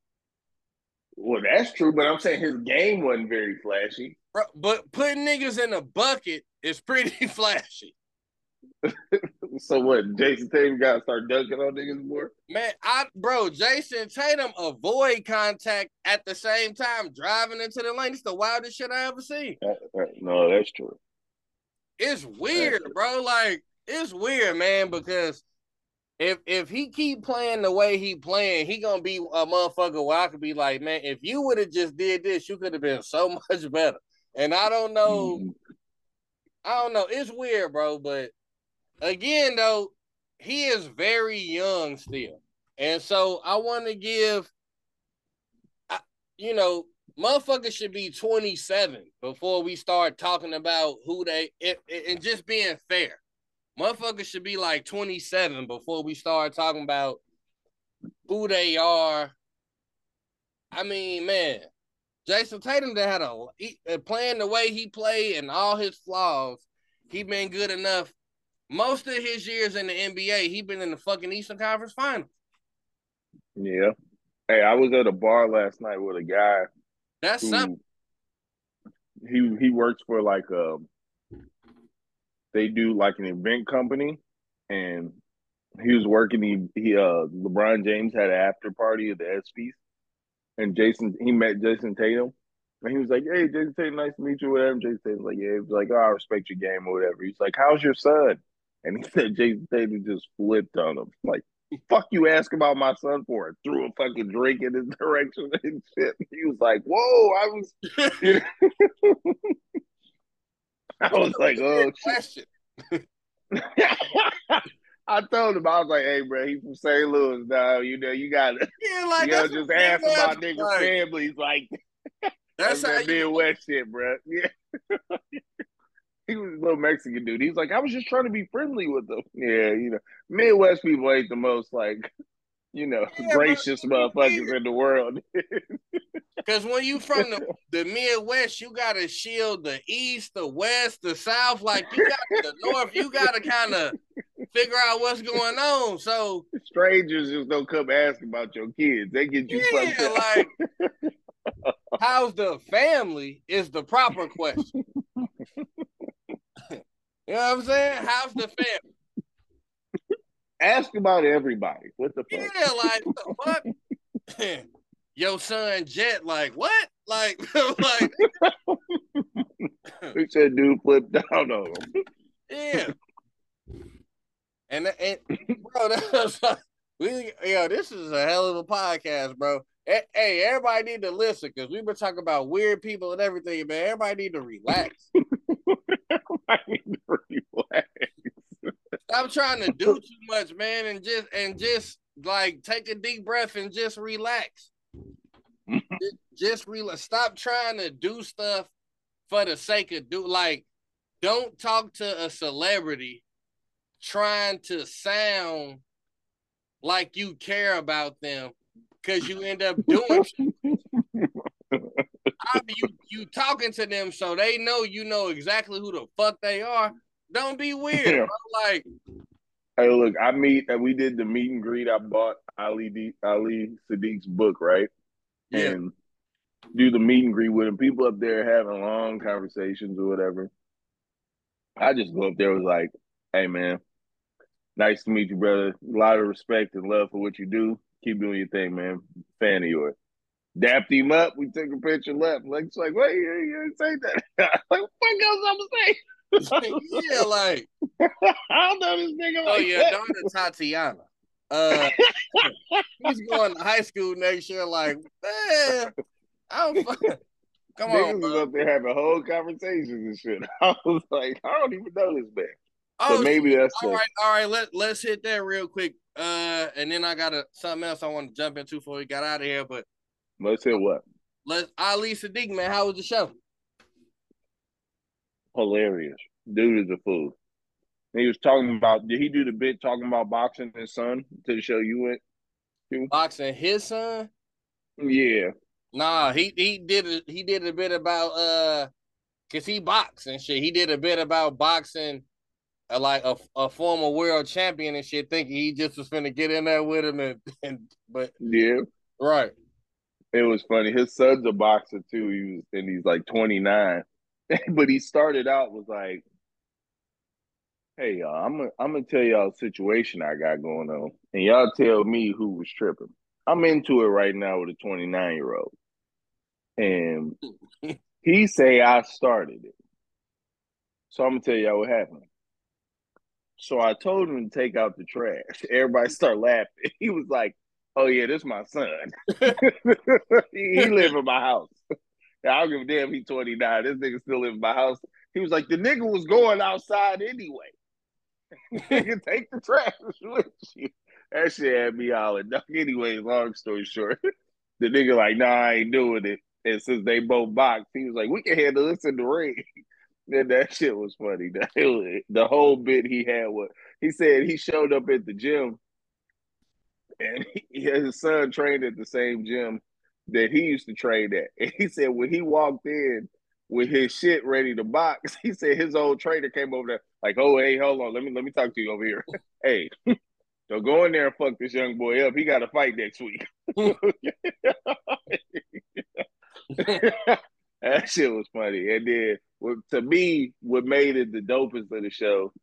Well, that's true, but I'm saying his game wasn't very flashy. But putting niggas in a bucket is pretty flashy. so what? Jayson Tatum got to start dunking on niggas more. Man, I bro, Jayson Tatum avoid contact at the same time driving into the lane. It's the wildest shit I ever seen. no, that's true. It's weird, bro. Like it's weird, man, because if if he keep playing the way he playing, he gonna be a motherfucker where I could be like, man, if you would have just did this, you could have been so much better. And I don't know. Mm. I don't know. It's weird, bro, but again, though, he is very young still. And so I want to give, you know, motherfuckers should be 27 before we start talking about who they, and just being fair. Motherfuckers should be like 27 before we start talking about who they are. I mean, man, Jayson Tatum that had a he, playing the way he played and all his flaws, he been good enough most of his years in the NBA, he been in the fucking Eastern Conference Finals. Yeah. Hey, I was at a bar last night with a guy. That's something. He he works for like a. Um, they do like an event company, and he was working. He he uh LeBron James had an after party at the ESPYS, and Jayson he met Jayson Tatum, and he was like, "Hey, Jayson Tatum, nice to meet you." Whatever. Jayson Tatum's like, "Yeah." He was like, "Oh, I respect your game or whatever." He's like, "How's your son?" And he said Jayson Tatum just flipped on him. Like, fuck you ask about my son for it. Threw a fucking drink in his direction and shit. He was like, whoa, I was you know? I was like, oh shit. I told him, I was like, hey, bro, he's from St. Louis now. You know, you gotta, yeah, like, you know, just ask about niggas' like, families. Like, that's, that's how that Midwest shit, bro. Yeah he was a little Mexican dude. He's like, I was just trying to be friendly with them. Yeah, you know, Midwest people ain't the most like, you know, yeah, gracious motherfuckers in the world. Because when you from the, the Midwest, you gotta shield the East, the West, the South. Like you got the North, you gotta kind of figure out what's going on. So strangers just don't come ask about your kids. They get you yeah, like. How's the family is the proper question. You know what I'm saying? How's the family? Ask about everybody. What the fuck? Yeah, like what the fuck? Your son Jet, like what? Like, like He said dude flipped down on him. yeah. And, and bro, like, we yo, this is a hell of a podcast, bro. Hey, everybody need to listen because we've been talking about weird people and everything, man. Everybody need to relax. everybody need to relax. Stop trying to do too much, man, and just and just like take a deep breath and just relax. just, just relax. Stop trying to do stuff for the sake of do like don't talk to a celebrity trying to sound like you care about them because you end up doing You you talking to them so they know you know exactly who the fuck they are. Don't be weird. Yeah. Like, hey, look, I meet. And we did the meet and greet. I bought Ali D, Ali Siddiq's book, right? Yeah. And do the meet and greet with him. People up there having long conversations or whatever. I just go up there was like, "Hey, man, nice to meet you, brother. A lot of respect and love for what you do. Keep doing your thing, man. Fan of yours." Dapped him up. We took a picture left. Like it's like, wait, you, you didn't say that. like, what fuck else I'm gonna say? yeah, like I don't know this nigga. Oh like yeah, that. daughter Tatiana. Uh, he's going to high school next year. Like, man, I don't. Fuck. Come Niggas on, was bro. up there having whole conversations and shit. I was like, I don't even know this man. Oh, so maybe that's all the, right. All right, let let's hit that real quick. Uh, and then I got a something else I want to jump into before we got out of here. But let's hear what? Let's Ali Siddiq, man. How was the show? Hilarious. Dude is a fool. He was talking about. Did he do the bit talking about boxing his son to the show you went to? Boxing his son? Yeah. Nah, he he did a, he did a bit about uh, cause he boxed and shit. He did a bit about boxing, uh, like a, a former world champion and shit, thinking he just was gonna get in there with him and and but yeah, right. It was funny. His son's a boxer too. He was and he's like twenty nine, but he started out was like hey y'all, I'm gonna I'm gonna tell y'all a situation I got going on, and y'all tell me who was tripping. I'm into it right now with a 29 year old, and he say I started it. So I'm gonna tell y'all what happened. So I told him to take out the trash. Everybody start laughing. He was like, "Oh yeah, this is my son. he, he live in my house. I don't give a damn. He 29. This nigga still live in my house." He was like, "The nigga was going outside anyway." nigga, take the trash with you. That shit had me hollering. Anyway, long story short, the nigga like, nah, I ain't doing it. And since they both boxed, he was like, we can handle this in the ring. Then that shit was funny. The, the whole bit he had was he said he showed up at the gym and he, his son trained at the same gym that he used to train at. And he said when he walked in with his shit ready to box, he said his old trainer came over there like, oh hey, hold on, let me let me talk to you over here. hey, don't go in there and fuck this young boy up. He got to fight next week. that shit was funny. And then, to me, what made it the dopest of the show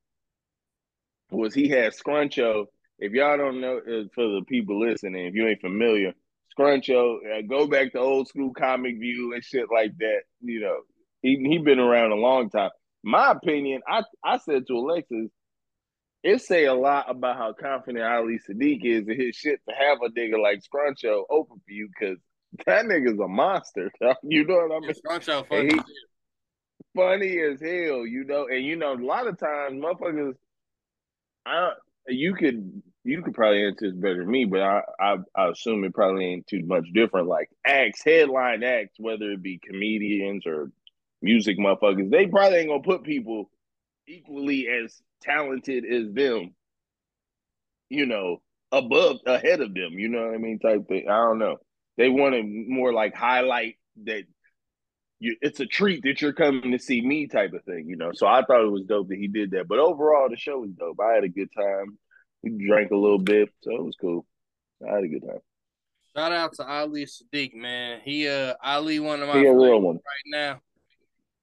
was he had Scruncho. If y'all don't know, uh, for the people listening, if you ain't familiar, Scruncho, uh, go back to old school comic view and shit like that. You know, he he been around a long time. My opinion, I I said to Alexis, it say a lot about how confident Ali Siddiq is in his shit to have a nigga like Scruncho open for you because that nigga's a monster. You know what I mean? Scruncho funny. He, funny as hell, you know. And you know, a lot of times, motherfuckers, I you could you could probably answer this better than me, but I, I I assume it probably ain't too much different. Like acts, headline acts, whether it be comedians or music motherfuckers, they probably ain't gonna put people equally as talented as them, you know, above ahead of them, you know what I mean? Type thing. I don't know. They want to more like highlight that you it's a treat that you're coming to see me type of thing, you know. So I thought it was dope that he did that. But overall the show was dope. I had a good time. We drank a little bit, so it was cool. I had a good time. Shout out to Ali Siddiq, man. He uh Ali one of my real one right now.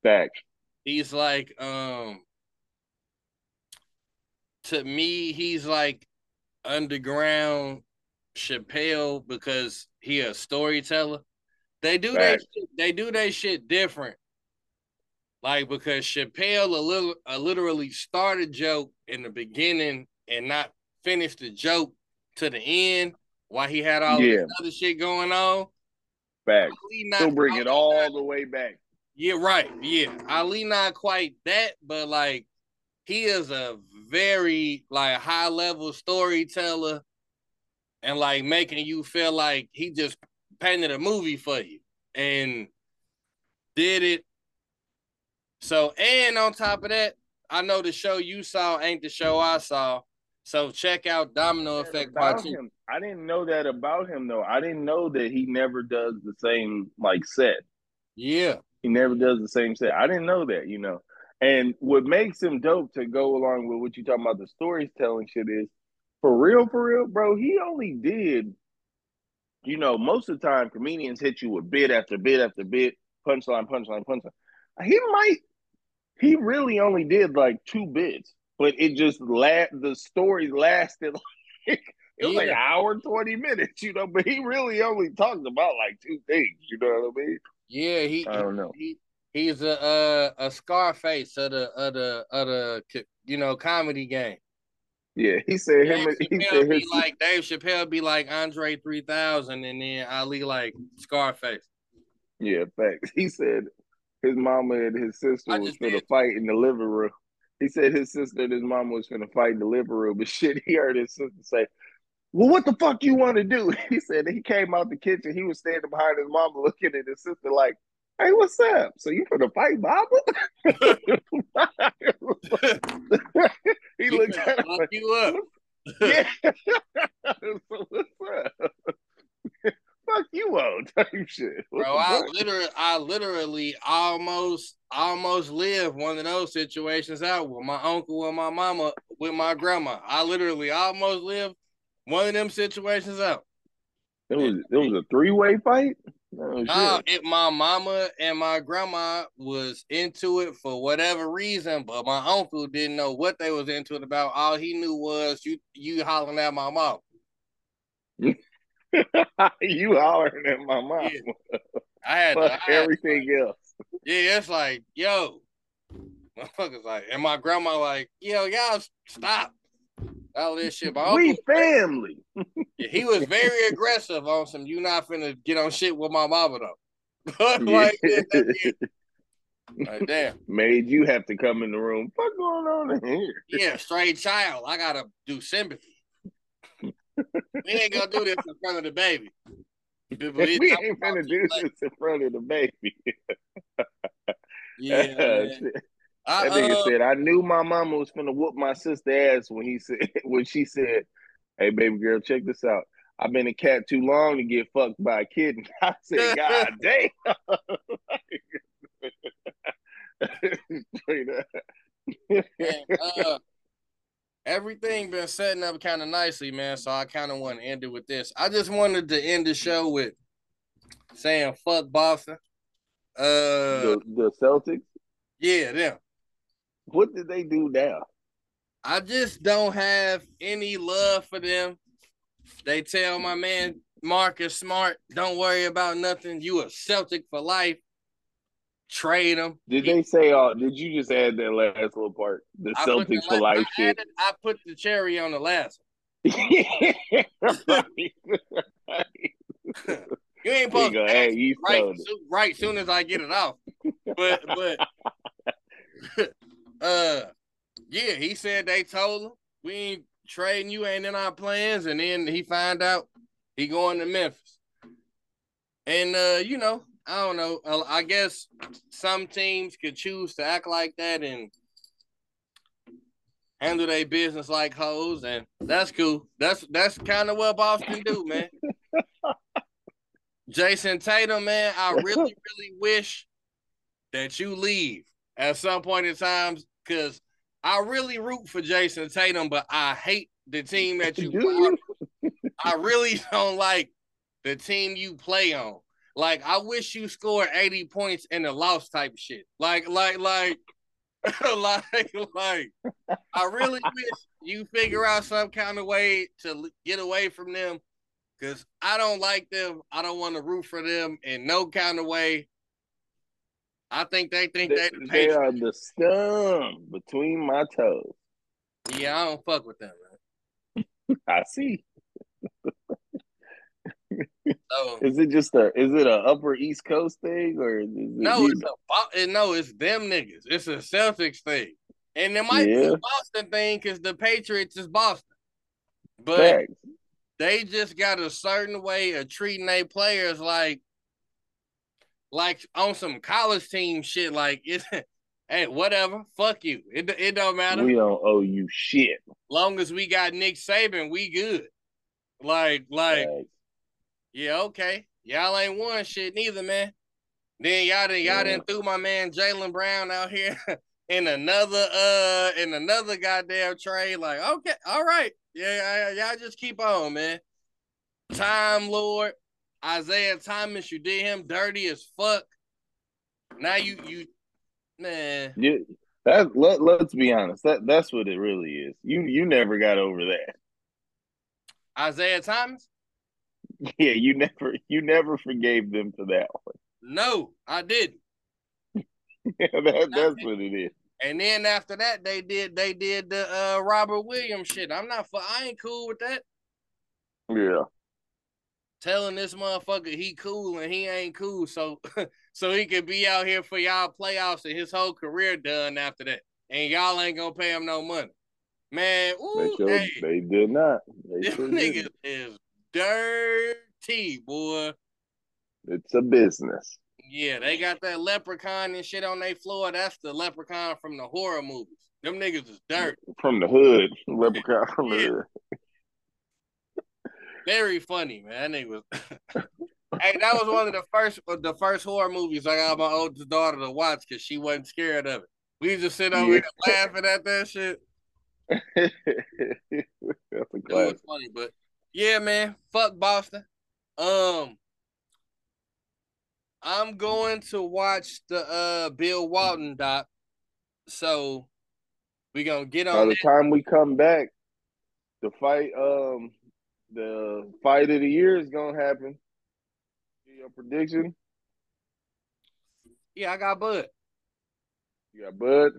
Facts. He's like um to me, he's like underground Chappelle because he a storyteller. They do they they do their shit different. Like because Chappelle a little a literally started joke in the beginning and not finish the joke to the end while he had all yeah. this other shit going on. Back. He'll bring it all not, the way back. Yeah, right. Yeah. Ali not quite that, but like he is a very like high level storyteller and like making you feel like he just painted a movie for you and did it so, and on top of that, I know the show you saw ain't the show I saw. So check out Domino Effect Two. Him. I didn't know that about him though. I didn't know that he never does the same like set. Yeah, he never does the same set. I didn't know that. You know, and what makes him dope to go along with what you talking about the storytelling shit is for real, for real, bro. He only did. You know, most of the time comedians hit you with bit after bit after bit, punchline, punchline, punchline. He might he really only did like two bits, but it just la- the story lasted like it was yeah. like an hour and 20 minutes, you know, but he really only talked about like two things, you know what I mean? Yeah, he I don't know. He, he's a uh, a Scarface of the of the of the you know comedy game. Yeah, he said Dave him. Chappelle he said be his, like Dave Chappelle be like Andre three thousand, and then Ali like Scarface. Yeah, thanks. He said his mama and his sister was gonna fight in the living room. He said his sister and his mom was gonna fight in the living room, but shit, he heard his sister say, Well, what the fuck you want to do? He said he came out the kitchen, he was standing behind his mama looking at his sister like, Hey, what's up? So you gonna fight mama? he looked at him like, you up. yeah. so what's up? Fuck you on type shit. What Bro, I literally, I literally almost, almost lived one of those situations out with my uncle and my mama, with my grandma. I literally almost lived one of them situations out. It was, it was a three way fight. Oh, nah, it, my mama and my grandma was into it for whatever reason, but my uncle didn't know what they was into it about. All he knew was you you hollering at my mom. you hollering at my mom. Yeah. I had, to, I everything had, else. Yeah, it's like, yo, motherfuckers like, and my grandma like, yo, y'all stop all this shit. My we family. yeah, he was very aggressive on some. You not finna get on shit with my mama though. like, yeah, like, damn. Made you have to come in the room. What going on in here? Yeah, straight child. I gotta do sympathy we ain't gonna do this in front of the baby. we ain't gonna do this in front of the baby. yeah. that nigga uh, said, I knew my mama was gonna whoop my sister ass when he said when she said, Hey baby girl, check this out. I've been a cat too long to get fucked by a kid. I said, God damn. and, uh, everything been setting up kind of nicely, man. So I kind of want to end it with this. I just wanted to end the show with saying fuck Boston. Uh the, the Celtics? Yeah, them. What did they do now? I just don't have any love for them. They tell my man Marcus Smart, don't worry about nothing. You a Celtic for life trade him. Did they say? Uh, did you just add that last little part? The I Celtics for life I shit. Added, I put the cherry on the last. you ain't supposed to hey, you right, so, right soon as I get it off. But but uh yeah, he said they told him we ain't trading you ain't in our plans, and then he find out he going to Memphis. And uh, you know, I don't know. I guess some teams could choose to act like that and handle their business like hoes, and that's cool. That's that's kind of what Boston do, man. Jayson Tatum, man, I really, really wish that you leave at some point in time because I really root for Jayson Tatum, but I hate the team that you. I really don't like the team you play on. Like I wish you scored 80 points in a loss type shit. Like, like, like like, like, I really wish you figure out some kind of way to get away from them, because I don't like them. I don't want to root for them in no kind of way. I think they think they, they, the they are the scum between my toes. Yeah, I don't fuck with them, man. I see. So, is it just a is it a upper East Coast thing or is it no? It's a eh, no, it's them niggas. It's a Celtics thing, and it might yeah. be a Boston thing because the Patriots is Boston, but they just got a certain way of treating their players like like on some college team shit. Like it, hey, whatever, fuck you. It it don't matter. We don't owe you shit. Long as we got Nick Saban, we good. Like like. Yeah, okay. Y'all ain't won shit neither, man. Then y'all done, y'all done threw my man Jaylen Brown out here in another uh in another goddamn trade. Like, okay, all right, yeah, y'all just keep on, man. Time Lord, Isaiah Thomas, you did him dirty as fuck. Now you you man. Yeah, that let, let's be honest. That that's what it really is. You you never got over that. Isaiah Thomas? Yeah, you never you never forgave them for that one. No, I didn't. yeah, that, that's what it is. And then after that, they did they did the uh, Robert Williams shit. I'm not for I ain't cool with that. Yeah telling this motherfucker he cool and he ain't cool, so so he could be out here for y'all playoffs and his whole career done after that, and y'all ain't gonna pay him no money. Man, ooh, they, hey, they did not. They this nigga is dirty, boy. It's a business. Yeah, they got that leprechaun and shit on their floor. That's the leprechaun from the horror movies. Them niggas is dirt. From the hood. Leprechaun from the hood very funny, man. That nigga was. hey, that was one of the first the first horror movies I got my oldest daughter to watch because she wasn't scared of it. We just sit over yeah. here laughing at that shit. That's a classic. It was funny, but yeah, man, fuck Boston. Um, I'm going to watch the uh Bill Walton doc. So we gonna get on. By the that. time we come back, the fight um the fight of the year is gonna happen. Your prediction? Yeah, I got Bud. You got Bud.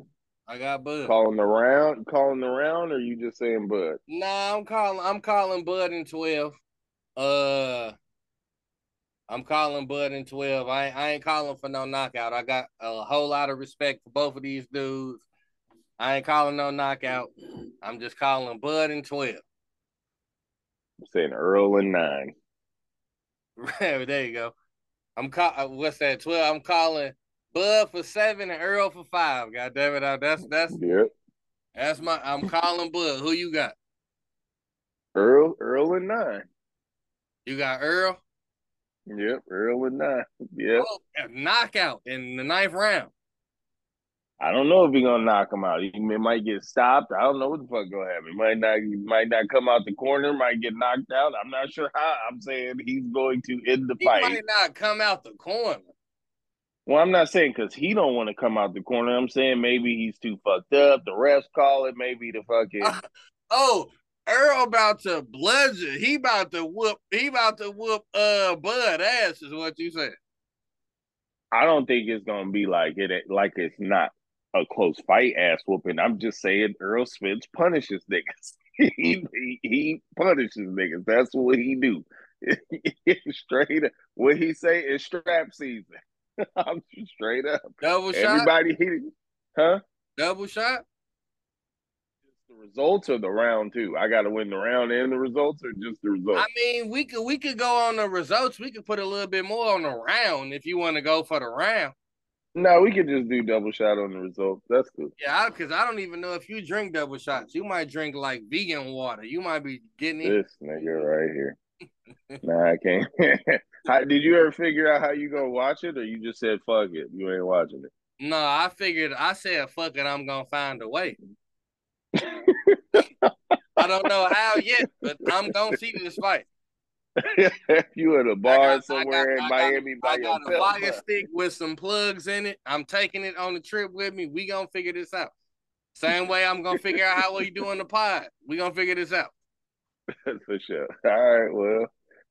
I got Bud. Calling around, calling around, or you just saying Bud? Nah, I'm calling. I'm calling Bud in twelve. Uh, I'm calling Bud in twelve. I I ain't calling for no knockout. I got a whole lot of respect for both of these dudes. I ain't calling no knockout. I'm just calling Bud in twelve. I'm saying Earl and nine. there you go. I'm call. Uh, what's that? Twelve. I'm calling Bud for seven and Earl for five. God damn it! Uh, that's that's yep. That's my. I'm calling Bud. Who you got? Earl. Earl and nine. You got Earl. Yep, Earl and nine. Yep. Oh, knockout in the ninth round. I don't know if he's gonna knock him out. He might get stopped. I don't know what the fuck gonna happen. He might not. He might not come out the corner. Might get knocked out. I'm not sure how. I'm saying he's going to end the he fight. Might not come out the corner. Well, I'm not saying because he don't want to come out the corner. I'm saying maybe he's too fucked up. The refs call it. Maybe the fucking. Uh, oh, Earl about to bludgeon. He about to whoop. He about to whoop. Uh, Bud ass is what you said. I don't think it's gonna be like it. Like it's not a close fight ass whooping. I'm just saying Earl Spence punishes niggas. he, he, he punishes niggas. That's what he do. straight. What he say is strap season. I'm straight up. Double shot. Everybody Huh? Double shot. the results of the round too. I got to win the round and the results, or just the results. I mean, we could we could go on the results. We could put a little bit more on the round if you want to go for the round. No, we could just do double shot on the results. That's cool. Yeah, because I, I, don't even know if you drink double shots. You might drink like vegan water. You might be getting it. This nigga right here. nah, I can't. how, did you ever figure out how you gonna watch it, or you just said fuck it? You ain't watching it. No, I figured. I said fuck it. I'm gonna find a way. I don't know how yet, but I'm gonna see this fight. you at a bar got, somewhere got, in Miami by I got a fire stick with some plugs in it. I'm taking it on the trip with me. We gonna figure this out. Same way I'm gonna figure out how we doing the pod. We gonna figure this out. For sure. All right. Well,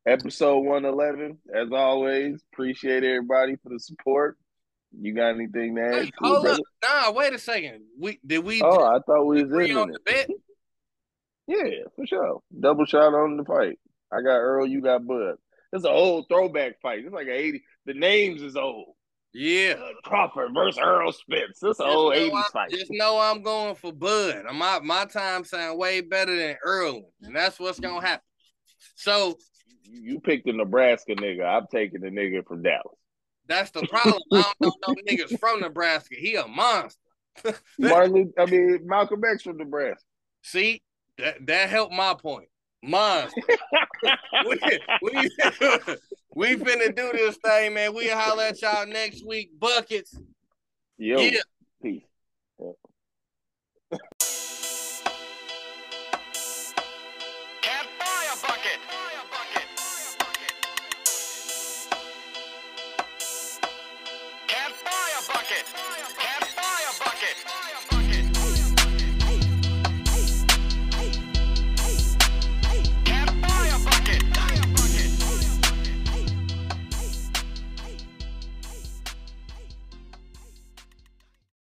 episode 111. As always, appreciate everybody for the support. You got anything to add? Hey, hold up. Nah, wait a second. We did we Oh, I thought we was in on the bet. Yeah, for sure. Double shot on the fight. I got Earl, you got Bud. It's an old throwback fight. It's like an 80. The names is old. Yeah. Crawford versus Earl Spence. This an old 80s fight. Just know I'm going for Bud. My my time sound way better than Earl, and that's what's gonna happen. So you picked a Nebraska nigga. I'm taking the nigga from Dallas. That's the problem. I don't know no niggas from Nebraska. He a monster. Martin, I mean Malcolm X from Nebraska. See, that that helped my point. Monster. we, we, we finna do this thing, man. We holler at y'all next week. Buckets. Yo. Yeah.